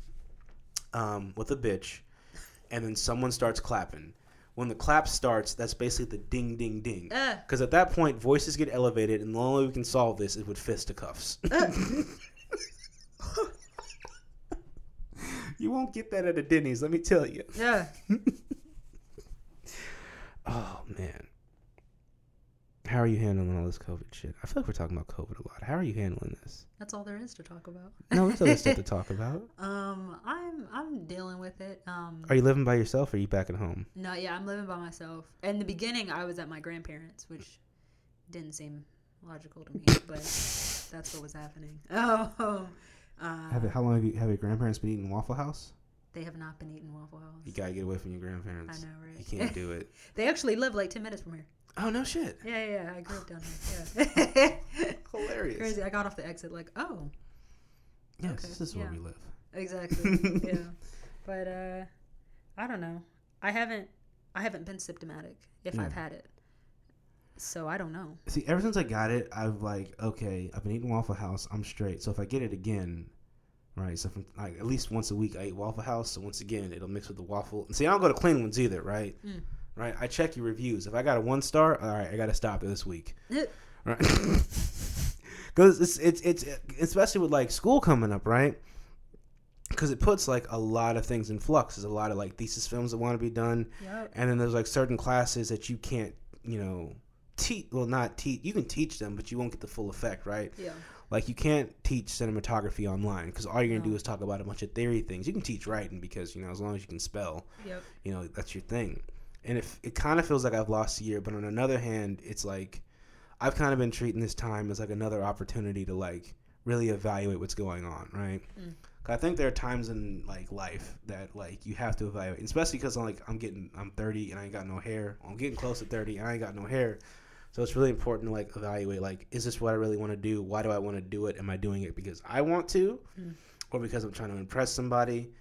um, with a bitch, and then someone starts clapping. When the clap starts, that's basically the ding, ding, ding. Uh. Because at that point, voices get elevated, and the only way we can solve this is with fisticuffs. you won't get that at a Denny's, let me tell you. Yeah. Oh man, how are you handling all this COVID shit? I feel like we're talking about COVID a lot. How are you handling this? That's all there is to talk about. No, there's other stuff to talk about. Um, I'm I'm dealing with it. Um, Are you living by yourself or are you back at home? no, yeah, I'm living by myself. In the beginning, I was at my grandparents, which didn't seem logical to me, but that's what was happening. Oh, uh, Have it, how long have you have your grandparents been eating Waffle House? they have not been eating Waffle House. You gotta get away from your grandparents. I know, right? You can't do it. they actually live like ten minutes from here. Oh no shit! Yeah, yeah, yeah, I grew up down here. Yeah. Hilarious. Crazy. I got off the exit like, oh, Yes, Okay, this is where yeah. we live. exactly. yeah. But uh I don't know. I haven't I haven't been symptomatic if Yeah. I've had it. So I don't know. See, ever since I got it, I've like, okay, I've been eating Waffle House. I'm straight. So if I get it again, right? So from like at least once a week, I eat Waffle House. So once again, it'll mix with the waffle. And see, I don't go to clean ones either, right? Mm. Right. I check your reviews. If I got a one star, all right, I gotta stop it this week. Right? Because it's, it's it's especially with like school coming up, right? Because it puts like a lot of things in flux. There's a lot of like thesis films that want to be done, Yep. and then there's like certain classes that you can't, you know, teach. Well, not teach. You can teach them, but you won't get the full effect, right? Yeah. Like you can't teach cinematography online because all you're gonna do is talk about a bunch of theory things. You can teach writing because you know as long as you can spell, Yep. you know that's your thing and if it kind of feels like i've lost a year but on another hand it's like i've kind of been treating this time as like another opportunity to like really evaluate what's going on right? Mm. i think there are times in like life that like you have to evaluate especially because i'm like i'm getting i'm 30 and i ain't got no hair. I'm getting close to 30 and i ain't got no hair. So it's really important to like evaluate like is this what i really want to do? Why do i want to do it? Am i doing it because i want to? Mm. or because i'm trying to impress somebody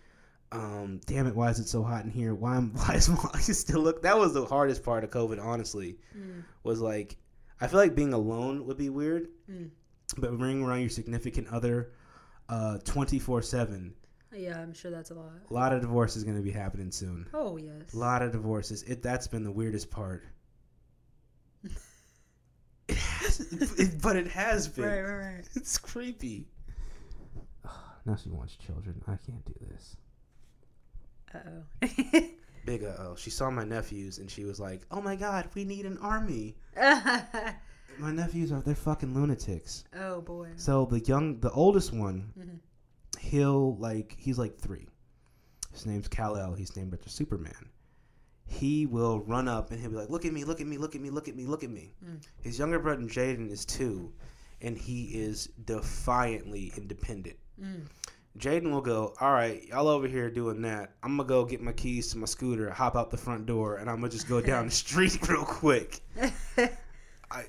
um, damn it, why is it so hot in here? Why am why is my eyes still look? That was the hardest part of COVID, honestly. Mm. Was like, I feel like being alone would be weird, Mm. but being around your significant other, twenty four seven. Yeah, I'm sure that's a lot. A lot of divorce is going to be happening soon. Oh yes. A lot of divorces. It that's been the weirdest part. it has, it, but it has been. Right, right, right. It's creepy. now she wants children. I can't do this. Uh oh. Big uh oh. She saw my nephews and she was like, "Oh my god, we need an army." My nephews are they're fucking lunatics. oh boy. So the young, the oldest one, Mhm. he'll like he's like three. His name's Kal El. He's named after Superman. He will run up and he'll be like, "Look at me! Look at me! Look at me! Look at me! Look at me!" Mm. His younger brother Jaden is two, and he is defiantly independent. Mm. Jaden will go, all right, y'all over here doing that. I'm gonna go get my keys to my scooter, hop out the front door, and I'm gonna just go down the street real quick. I, I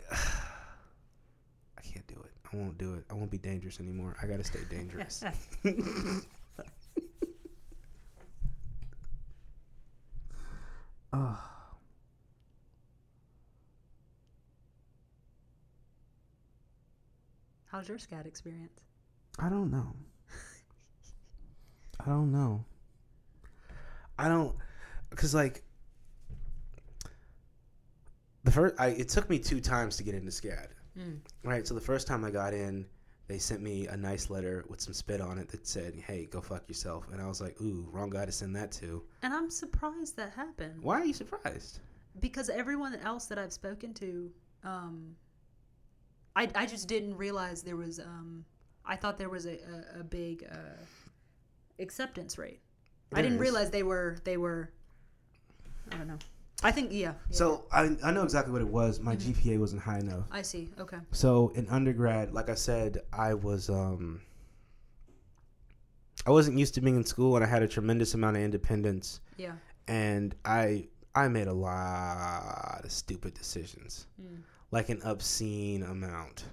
can't do it. I won't do it. I won't be dangerous anymore. I gotta stay dangerous. oh, How's your SCAD experience? I don't know. I don't know. I don't, cause like the first, I it took me two times to get into SCAD. Mm. Right. So the first time I got in, they sent me a nice letter with some spit on it that said, "Hey, go fuck yourself." And I was like, "Ooh, wrong guy to send that to." And I'm surprised that happened Why are you surprised? because everyone else that I've spoken to, um, I I just didn't realize there was um, I thought there was a a, a big uh, acceptance rate. I didn't is. realize they were they were. I don't know. I think yeah. yeah. So I, I know exactly what it was. My GPA wasn't high enough. I see. Okay. So in undergrad, like I said, I was um I wasn't used to being in school and I had a tremendous amount of independence Yeah. and I I made a lot of stupid decisions. Like an obscene amount.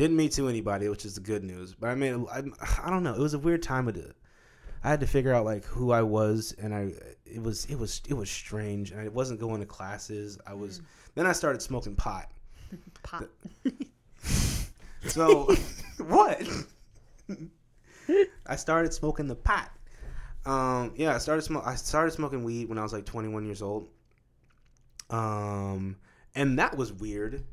Didn't meet to anybody, which is the good news. But I made I don't know, it was a weird time of the I had to figure out like who I was and I it was it was it was strange and I wasn't going to classes. I was then I started smoking pot. Pot. So what? I started smoking the pot. Um, yeah, I started smoke. I started smoking weed when I was like 21 years old. Um, and that was weird.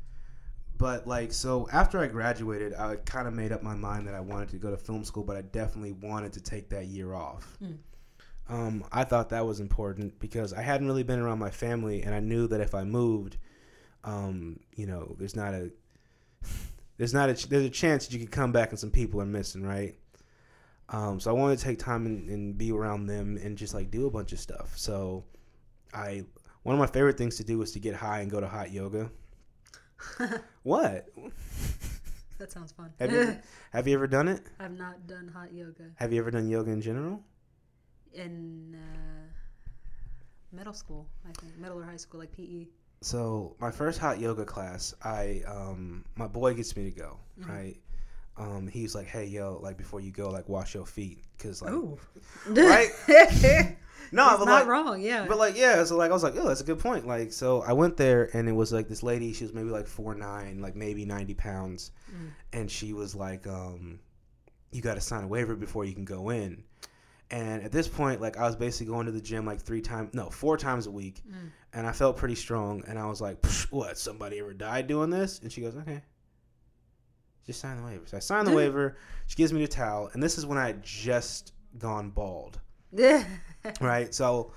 But like, so after I graduated, I kind of made up my mind that I wanted to go to film school, but I definitely wanted to take that year off. Um, I thought that was important because I hadn't really been around my family, and I knew that if I moved, um, you know, there's not a there's not a ch- there's a chance that you could come back and some people are missing, right? Um, so I wanted to take time and, and be around them and just like do a bunch of stuff. So I one of my favorite things to do was to get high and go to hot yoga. what? That sounds fun. Have you ever, have you ever done it? I've not done hot yoga Have you ever done yoga in general? in uh, middle school. I think middle or high school, like. PE. So my first hot yoga class, I um my boy gets me to go, right? Um, he's like, hey yo, like before you go, like wash your feet, cause like, Ooh. right? no, It's but not like, wrong. Yeah. But like yeah, so like I was like, oh, that's a good point. Like so I went there and it was like this lady, she was maybe like four nine, like maybe ninety pounds, and she was like, um, you got to sign a waiver before you can go in. And at this point, like I was basically going to the gym like three times, no, four times a week, and I felt pretty strong. And I was like, what? Somebody ever died doing this? And she goes, okay. Just sign the waiver. So I signed the waiver. She gives me the towel, and this is when I had just gone bald right? So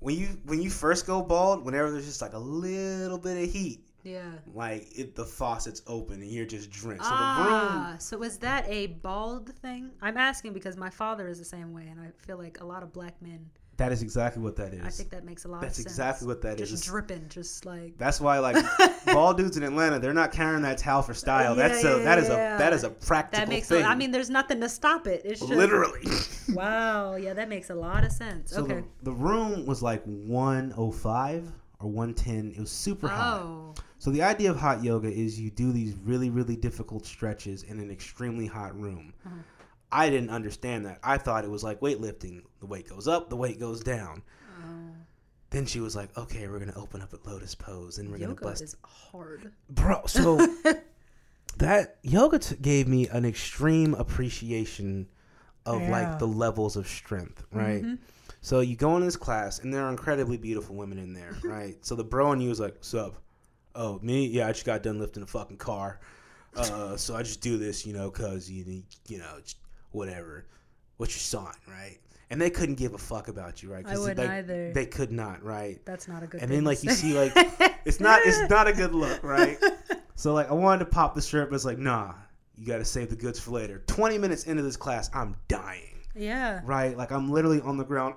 when you when you first go bald, whenever there's just like a little bit of heat, yeah. like it, the faucet's open and you're just drenched. So the Ah, room, so is that a bald thing? I'm asking because my father is the same way, and I feel like a lot of black men. That is exactly what that is. I think that makes a lot That's of sense. exactly what that just is. dripping, just like That's why like bald dudes in Atlanta, they're not carrying that towel for style. That's Yeah, a that is yeah, a that is a that practical makes. thing. A, I mean, there's nothing to stop it. It's just literally. Wow, yeah, that makes a lot of sense. So okay. the, the room was like 105 or 110. It was super hot. Oh, So the idea of hot yoga is you do these really, really difficult stretches in an extremely hot room. Uh-huh. I didn't understand that. I thought it was like weightlifting. The weight goes up, the weight goes down. Oh. Then she was like, "Okay, we're gonna open up at lotus pose, and we're yoga gonna bust." is hard. Bro, so that yoga t- gave me an extreme appreciation of Yeah. like the levels of strength, right? Mm-hmm. So you go in this class, and there are incredibly beautiful women in there, right? so the bro in you is like, "Sup? Oh, me? Yeah, I just got done lifting a fucking car. Uh, so I just do this, you know, cause you, you know, whatever. What's your sign, right? And they couldn't give a fuck about you, right? I wouldn't they, either. They could not, right? That's not a good. and then like you see like it's not it's not a good look right so like i wanted to pop the strip but it's like nah you gotta save the goods for later 20 minutes into this class i'm dying yeah. right like i'm literally on the ground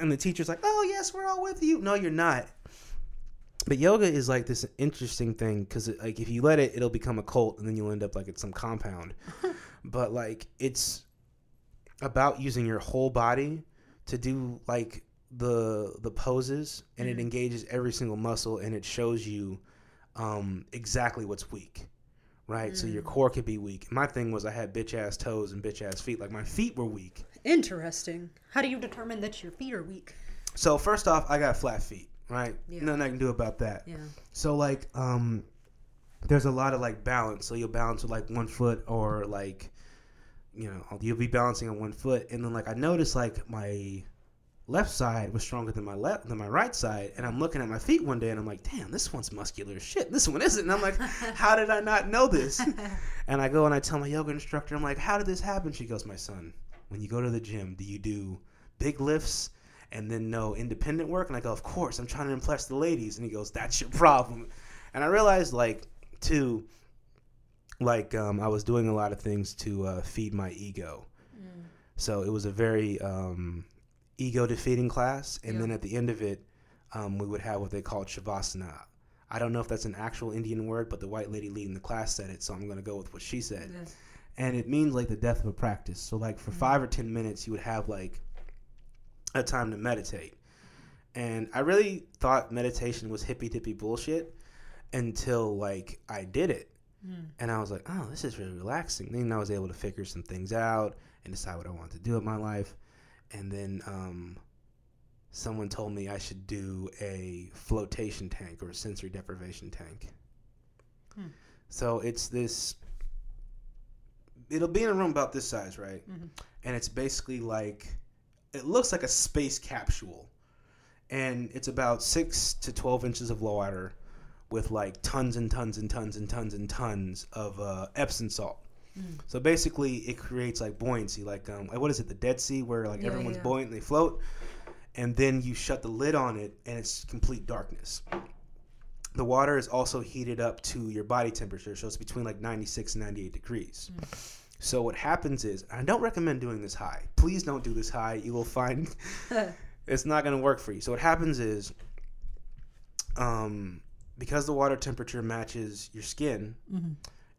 and the teacher's like oh yes we're all with you no you're not but yoga is like this interesting thing because like if you let it it'll become a cult and then you'll end up like at some compound but like it's about using your whole body to do like the the poses and it engages every single muscle and it shows you um exactly what's weak right so your core could be weak my thing was i had bitch ass toes and bitch ass feet like my feet were weak Interesting. How do you determine that your feet are weak? so first off i got flat feet right Yeah. nothing i can do about that Yeah. So like um there's a lot of like balance. So you'll balance with like one foot or like you know, oh, you'll be balancing on one foot and then like I noticed like my left side was stronger than my left than my right side and I'm looking at my feet one day and I'm like, "Damn, this one's muscular as shit. This one isn't." And I'm like, "How did I not know this?" and I go and I tell my yoga instructor, I'm like, "How did this happen?" She goes, "My son, when you go to the gym, do you do big lifts and then no independent work?" And I go, "Of course. I'm trying to impress the ladies." And he goes, "That's your problem." And I realized like too like um, I was doing a lot of things to uh, feed my ego. So it was a very um, ego defeating class, and Yeah. then at the end of it, um, we would have what they called shavasana. I don't know if that's an actual Indian word, but the white lady leading the class said it, so I'm going to go with what she said. Yeah. And it means like the death of a practice. So like for five or ten minutes, you would have like a time to meditate. And I really thought meditation was hippy dippy bullshit until like I did it. Hmm. And I was like, oh, this is really relaxing. Then I was able to figure some things out and decide what I wanted to do with my life. And then um, someone told me I should do a flotation tank or a sensory deprivation tank. Hmm. So it's this. It'll be in a room about this size, right? Mm-hmm. And it's basically like, it looks like a space capsule, and it's about six to twelve inches of low water, with like tons and tons and tons and tons and tons of uh, Epsom salt. So basically, it creates like buoyancy, like um, what is it, the Dead Sea, where like Yeah, everyone's yeah. buoyant and they float, and then you shut the lid on it, and it's complete darkness. The water is also heated up to your body temperature, so it's between like 96 and 98 degrees. So what happens is, I don't recommend doing this high. Please don't do this high. You will find it's not going to work for you. So what happens is, um, because the water temperature matches your skin,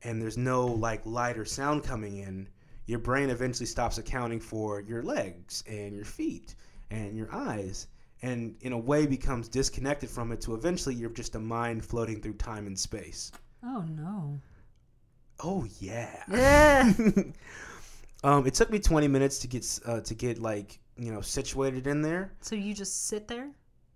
and there's no like light or sound coming in, your brain eventually stops accounting for your legs and your feet and your eyes, and in a way becomes disconnected from it. To eventually, you're just a mind floating through time and space. Oh no. Oh yeah. Yeah. Um, it took me 20 minutes to get uh, to get like you know situated in there. So you just sit there?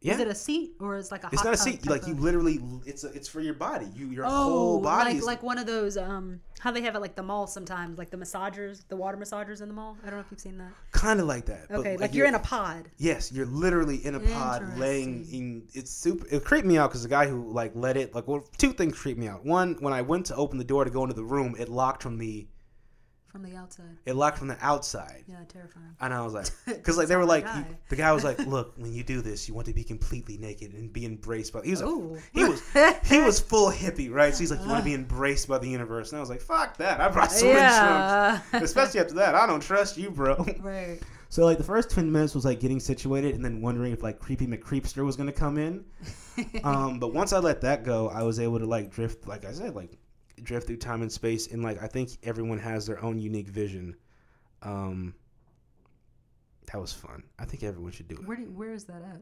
Yeah, Is it a seat or is it like a it's not a seat. Like you literally, it's a, it's for your body. You your oh, whole body like is like one of those um how they have it like the mall sometimes, like the massagers, the water massagers in the mall. I don't know if you've seen that. kind of like that. Okay, like, you're in a pod. Yes, you're literally in a pod laying in. It's super. It creeped me out because the guy who like let it like well, two things creeped me out. One, when I went to open the door to go into the room, it locked from the from the outside. it locked from the outside. Yeah, terrifying. And I was like, because like they were like, Guy. you- the guy was like, look, when you do this, you want to be completely naked and be embraced by. He was, a, he was, he was full hippie, right? So he's like, you want to be embraced by the universe, and I was like, fuck that, I brought swimming Yeah. trunks, especially after that. I don't trust you, bro. Right. So like the first ten minutes was like getting situated, and then wondering if like creepy McCreepster was gonna come in. um, but once I let that go, I was able to like drift, like I said, like drift through time and space, and like I think everyone has their own unique vision. Um, that was fun. I think everyone should do it. Where do, where is that at?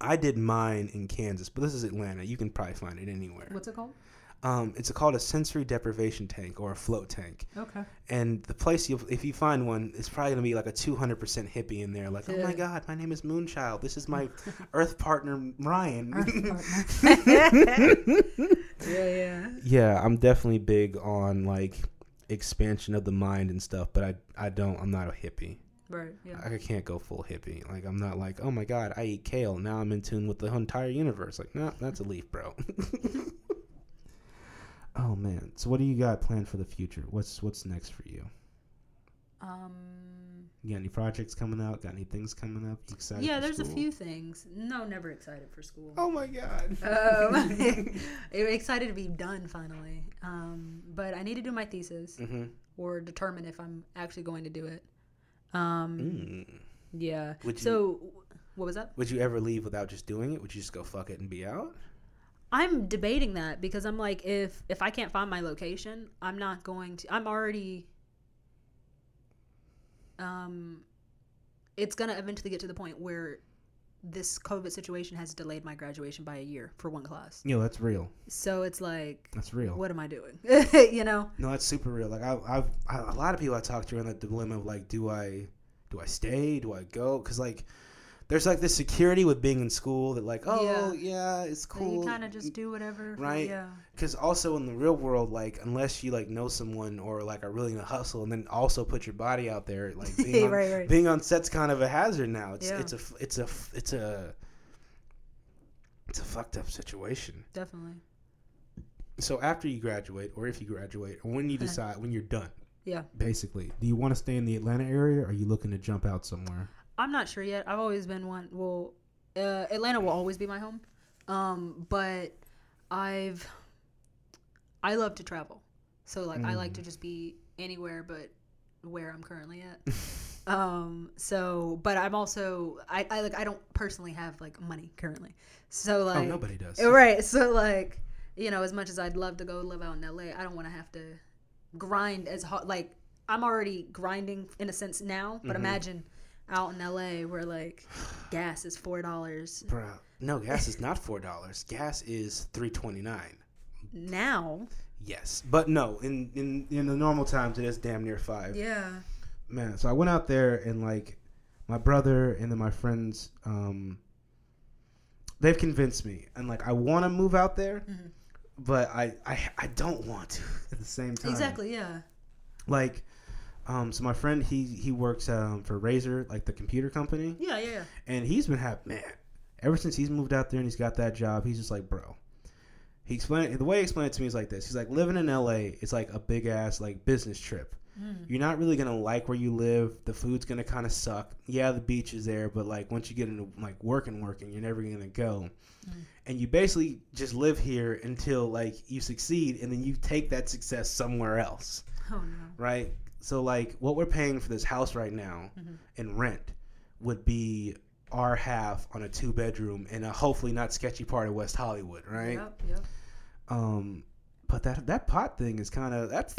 I did mine in Kansas, but this is Atlanta. You can probably find it anywhere. What's it called? Um, it's called a sensory deprivation tank or a float tank. Okay. And the place, you if you find one, it's probably gonna be like a two hundred percent hippie in there. Like, oh my god, my name is Moonchild. This is my Earth partner Ryan. Earth partner. Yeah, yeah. yeah, I'm definitely big on like expansion of the mind and stuff, but I I don't. I'm not a hippie. Right. Yeah. I can't go full hippie. Like I'm not like, oh my god, I eat kale. Now I'm in tune with the entire universe. Like, no, that's a leaf, bro. Oh man. So what do you got planned for the future? What's what's next for you? Um. You got any projects coming out? Got any things coming up? You excited? Yeah, there's a few things. No, never excited for school. Oh my god. Um, excited to be done finally. Um, but I need to do my thesis mm-hmm. or determine if I'm actually going to do it. Um, mm. yeah. Would you- so, what was that? Would you ever leave without just doing it? Would you just go fuck it and be out? I'm debating that because I'm like, if if I can't find my location, I'm not going to. I'm already. Um, it's gonna eventually get to the point where this COVID situation has delayed my graduation by a year for one class. You know, that's real. So it's like, That's real. what am I doing? you know? No, that's super real. Like I, I've, I, a lot of people I talk to are in that dilemma of like, do I, do I stay? Do I go? Because like, there's like this security with being in school that like, oh yeah, it's So cool. You kind of just mm, do whatever. Right. Yeah. Because also in the real world, like unless you like know someone or like are really gonna hustle, and then also put your body out there, like being on, Right, right. being on set's kind of a hazard now. It's Yeah. it's a it's a it's a it's a fucked up situation. Definitely. So after you graduate, or if you graduate, or when you decide when you're done, Yeah. basically, do you want to stay in the Atlanta area, or are you looking to jump out somewhere? I'm not sure yet. I've always been one. Well, uh, Atlanta will always be my home. Um, but I've I love to travel, so like I like to just be anywhere but where I'm currently at. Um, so, but I'm also I, I like I don't personally have like money currently. So like oh, nobody does. Right. So like, you know, as much as I'd love to go live out in LA, I don't want to have to grind as hard. Like I'm already grinding in a sense now, Mm-hmm. but imagine out in LA where like gas is four dollars Bro, no, gas is not four dollars. Gas is three twenty nine. now. Yes, but no, in in in the normal times it is damn near five. Yeah. Man, so I went out there and like my brother and then my friends, um, they've convinced me, and like I want to move out there, Mm-hmm. but I, I I don't want to at the same time. Exactly. Yeah. Like, um, so my friend he he works um for Razer, like the computer company. Yeah. Yeah. Yeah. And he's been happy, man. Ever since he's moved out there and he's got that job, he's just like, bro. He explained the way he explained it to me is like this. He's like, living in LA is like a big ass like business trip. You're not really gonna like where you live. The food's gonna kind of suck. Yeah, the beach is there, but like once you get into like working, working, you're never gonna go. And you basically just live here until like you succeed, and then you take that success somewhere else Oh no. right? So like what we're paying for this house right now in rent would be our half on a two bedroom in a hopefully not sketchy part of West Hollywood, right? Yep. Yep. Um but that that pot thing is kind of that's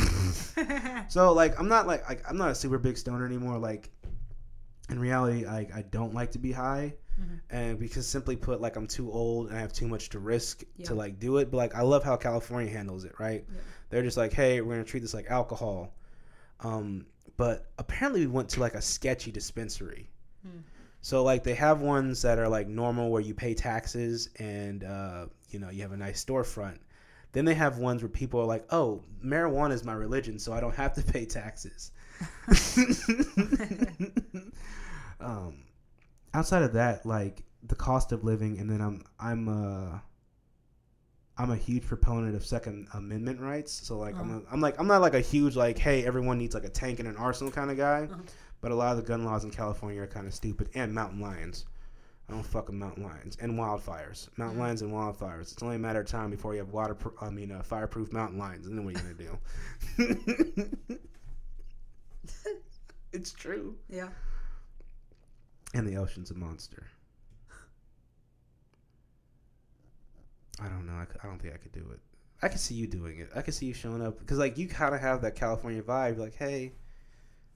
so like I'm not like, like I'm not a super big stoner anymore like in reality I I don't like to be high and because simply put like I'm too old and I have too much to risk Yeah. to like do it but like I love how California handles it right Yeah. they're just like hey we're gonna treat this like alcohol um but apparently we went to like a sketchy dispensary. So like they have ones that are like normal where you pay taxes and uh, you know you have a nice storefront. Then they have ones where people are like oh marijuana is my religion so i don't have to pay taxes. Um, outside of that like the cost of living and then i'm i'm uh I'm a huge proponent of Second Amendment rights. So like I'm, a, uh-huh. I'm like I'm not like a huge like hey everyone needs like a tank and an arsenal kind of guy. Uh-huh. But a lot of the gun laws in California are kind of stupid and mountain lions. I don't fuck with mountain lions and wildfires. Mountain mm-hmm. lions and wildfires. It's only a matter of time before you have water. I mean, uh, fireproof mountain lions. And then what are you gonna do? it's true. Yeah. And the ocean's a monster. I don't know. I don't think I could do it. I could see you doing it. I could see you showing up because, like, you kind of have that California vibe. Like, hey,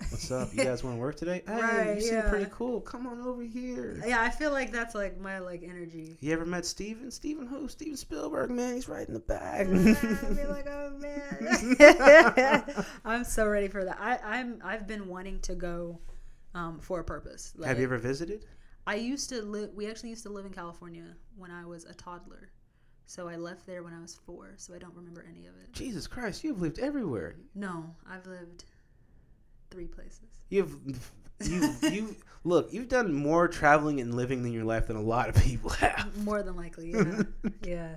what's up? You guys want to work today? Hey, Right, you seem yeah. pretty cool. Come on over here. Yeah. I feel like that's like my like energy. You ever met Steven? Steven who? Steven Spielberg, man. He's right in the back. I'd be like, oh man. I'm so ready for that. I, I'm I've been wanting to go um, for a purpose. Like, have you ever visited? I used to live. We actually used to live in California when I was a toddler. So I left there when I was four. So I don't remember any of it. Jesus Christ, you've lived everywhere. No, I've lived three places. You've you you look. You've done more traveling and living in your life than a lot of people have. More than likely, yeah. yeah.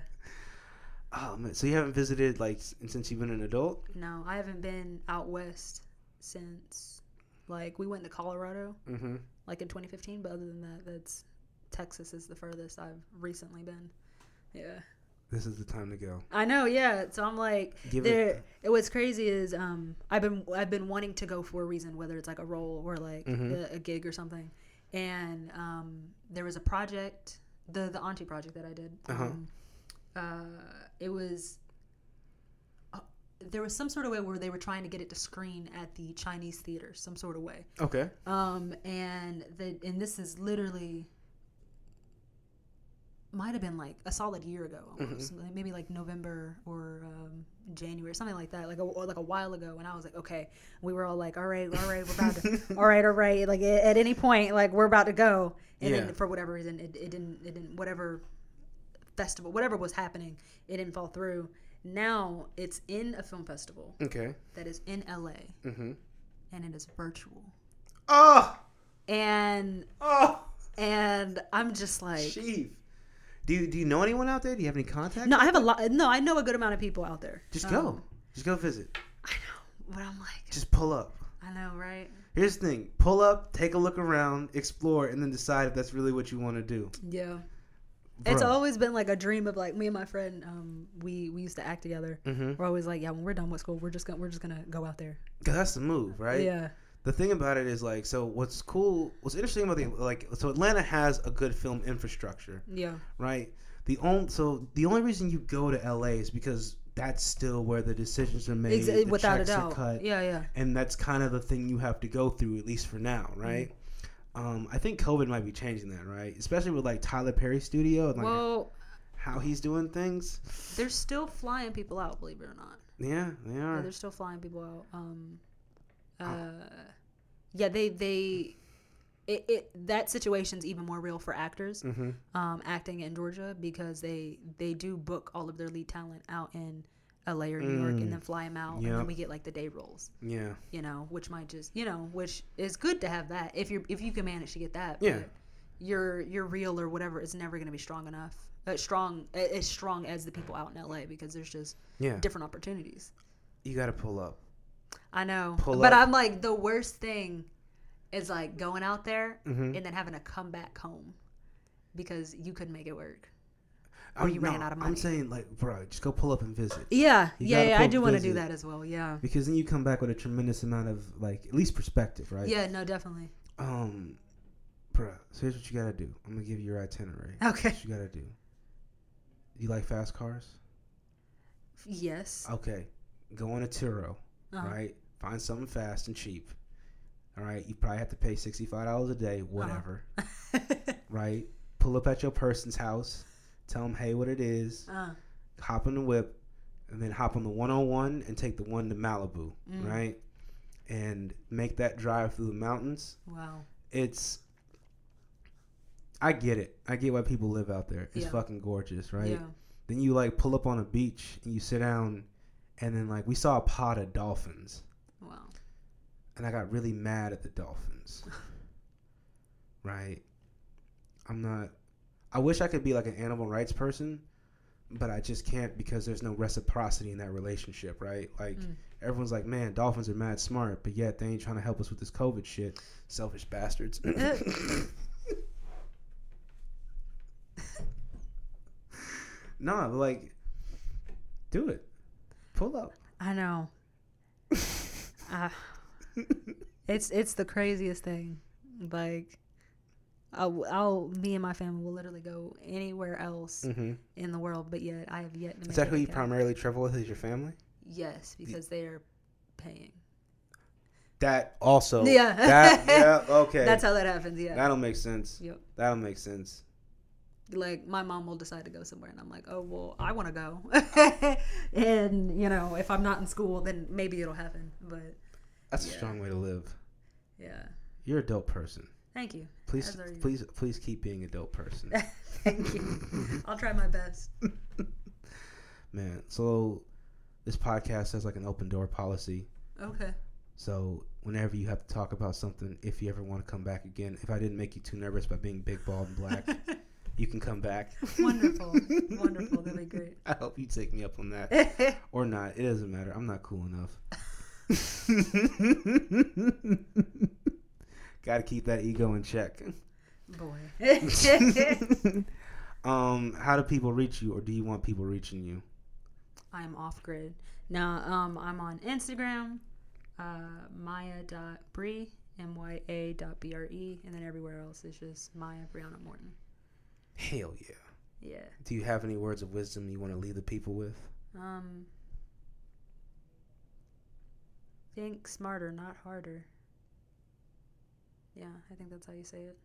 Oh man, so you haven't visited like since you've been an adult? No, I haven't been out west since like we went to Colorado Mm-hmm. like in 2015. But other than that, that's Texas is the furthest I've recently been. Yeah. This is the time to go. I know, yeah. So I'm like, Give there. it- what's crazy is, um, I've been I've been wanting to go for a reason, whether it's like a role or like Mhm. a, a gig or something. And um, there was a project, the the Auntie project that I did. Uh-huh. Um, uh, it was. uh, There was some sort of way where they were trying to get it to screen at the Chinese theater, some sort of way. Okay. Um, and the and this is literally might have been like a solid year ago, almost like maybe like November or um, January, something like that, like a or like a while ago. And I was like, okay, we were all like, all right, all right, we're about to, all right, all right, like at, at any point, like we're about to go. And Yeah. then for whatever reason, it, it didn't, it didn't, whatever festival, whatever was happening, it didn't fall through. Now it's in a film festival Okay. that is in LA, Mm-hmm. and it is virtual. Oh. And Oh. and I'm just like, Chief. Do you do you know anyone out there? Do you have any contact? no, I have a lot. No, I know a good amount of people out there. Just Um, go. Just go visit. I know, but I'm like, Just pull up. I know, right? Here's the thing: pull up, take a look around, explore, and then decide if that's really what you want to do. Yeah. It's always been like a dream of like me and my friend. Um, we we used to act together. Mhm. We're always like, yeah, when we're done with school, we're just gonna we're just gonna go out there. Cause that's the move, right? Yeah. The thing about it is like so what's cool what's interesting about the like so atlanta has a good film infrastructure Yeah. right the only so the only reason you go to la is because that's still where the decisions are made Ex- the without a doubt. cut, Yeah, yeah. and that's kind of the thing you have to go through at least for now right um, i think covid might be changing that right especially with like tyler perry studio and like Well, how he's doing things they're still flying people out, believe it or not. yeah they Yeah, are they're still flying people out. Um, uh, yeah, they they it, it that situation's even more real for actors mm-hmm. um, acting in Georgia because they they do book all of their lead talent out in L.A. or New York Mm. and then fly them out, and then we get like the day rolls. yeah You know, which might just you know, which is good to have that if you if you can manage to get that. Yeah. but Your your reel or whatever is never going to be strong enough. Uh, strong as strong as the people out in LA because there's just yeah different opportunities. you gotta pull up I know. Pull but up. I'm like the worst thing is like going out there Mhm. and then having to come back home because you couldn't make it work. Or I'm- you ran out of money. i'm saying like bro just go pull up and visit Yeah, You yeah, yeah. I do want to do that as well. Yeah. because then you come back with a tremendous amount of like at least perspective right Yeah, no, definitely. um bro, so here's what you gotta do i'm gonna give you your itinerary Okay. what you gotta do you like fast cars Yes. okay go on a turo Uh-huh. right find something fast and cheap all right you probably have to pay $65 a day Uh-huh. whatever right pull up at your person's house tell them hey what it is Uh, hop in the whip and then hop on the 101 and take the one to malibu Mm. right and make that drive through the mountains wow. it's i get it i get why people live out there it's Yeah. fucking gorgeous right Yeah. then you like pull up on a beach and you sit down and then like we saw a pod of dolphins. Wow. and i got really mad at the dolphins. Right? I'm not i wish i could be like an animal rights person but i just can't because there's no reciprocity in that relationship right? Like Mm. everyone's like man dolphins are mad smart but yet they ain't trying to help us with this covid shit. Selfish bastards. No but like do it pull up I know. uh, it's it's the craziest thing. Like, I'll, I'll me and my family will literally go anywhere else mm-hmm. in the world, but yet I have yet to. is that who you primarily travel with is your family Yes, because they are paying. That also. Yeah. That yeah. Okay. That's how that happens. Yeah. That'll make sense. Yep. That'll make sense. Like my mom will decide to go somewhere and i'm like oh well i want to go and you know if i'm not in school then maybe it'll happen but That's a strong way to live. yeah You're a dope person. thank you Please, please, please keep being a dope person, thank you i'll try my best man. So, this podcast has like an open door policy. okay So whenever you have to talk about something, if you ever want to come back again, if I didn't make you too nervous by being big, bald, and black, you can come back. wonderful wonderful that'd be great I hope you take me up on that. or not. It doesn't matter. I'm not cool enough. Got to keep that ego in check. boy um, how do people reach you, or do you want people reaching you? i'm off grid now um i'm on instagram uh mya.bre m-y-a dot b-r-e and then everywhere else is just mya brianna morton Hell yeah. yeah Do you have any words of wisdom you want to leave the people with? Um, think smarter, not harder. Yeah, I think that's how you say it.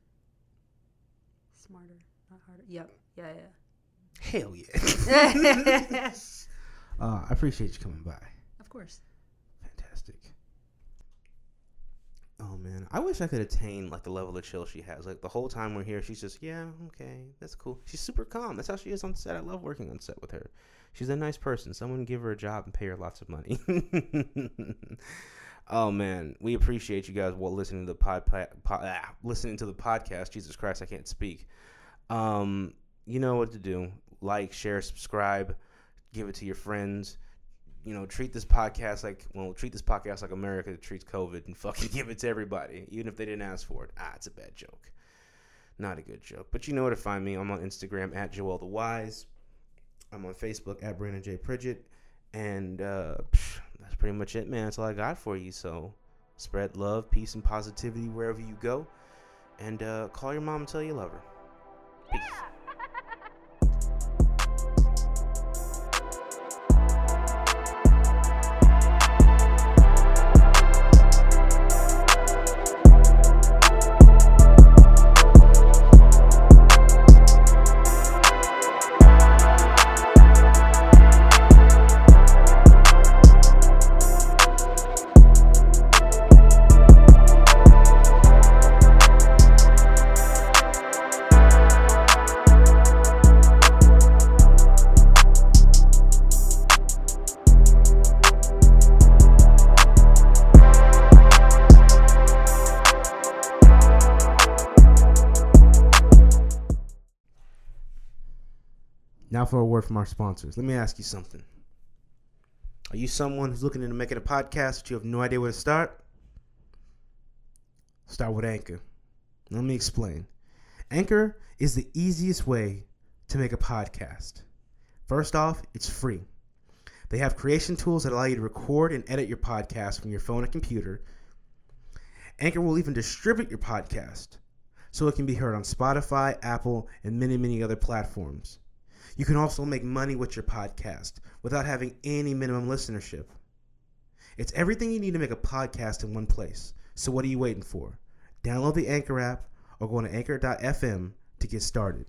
Smarter, not harder. Yep. Yeah, yeah. Hell yeah. uh, I appreciate you coming by. of course. Fantastic. Oh man, I wish I could attain like the level of chill she has. Like the whole time we're here, she's just yeah, okay, that's cool. She's super calm. That's how she is on set. I love working on set with her. She's a nice person. Someone give her a job and pay her lots of money. oh man, we appreciate you guys while listening to the pod, pod, ah, listening to the podcast. Jesus Christ, I can't speak. Um, you know what to do. Like, share, subscribe, give it to your friends you know, treat this podcast like well, treat this podcast like America treats COVID and fucking give it to everybody, even if they didn't ask for it. Ah, it's a bad joke. Not a good joke. But you know where to find me. I'm on Instagram at Joel the Wise. I'm on Facebook at Brandon J. Pridgett. And uh, psh, that's pretty much it, man. That's all I got for you. So Spread love, peace, and positivity wherever you go. And uh, call your mom and tell you love her. Peace. Now word from our sponsors. Let me ask you something. Are you someone who's looking into making a podcast but you have no idea where to start? Start with Anchor. Let me explain. Anchor is the easiest way to make a podcast. First off, it's free. They have creation tools that allow you to record and edit your podcast from your phone and computer. Anchor will even distribute your podcast so it can be heard on Spotify, Apple, and many, many other platforms. You can also make money with your podcast without having any minimum listenership. It's everything you need to make a podcast in one place. So what are you waiting for? Download the Anchor app or go to anchor.fm to get started.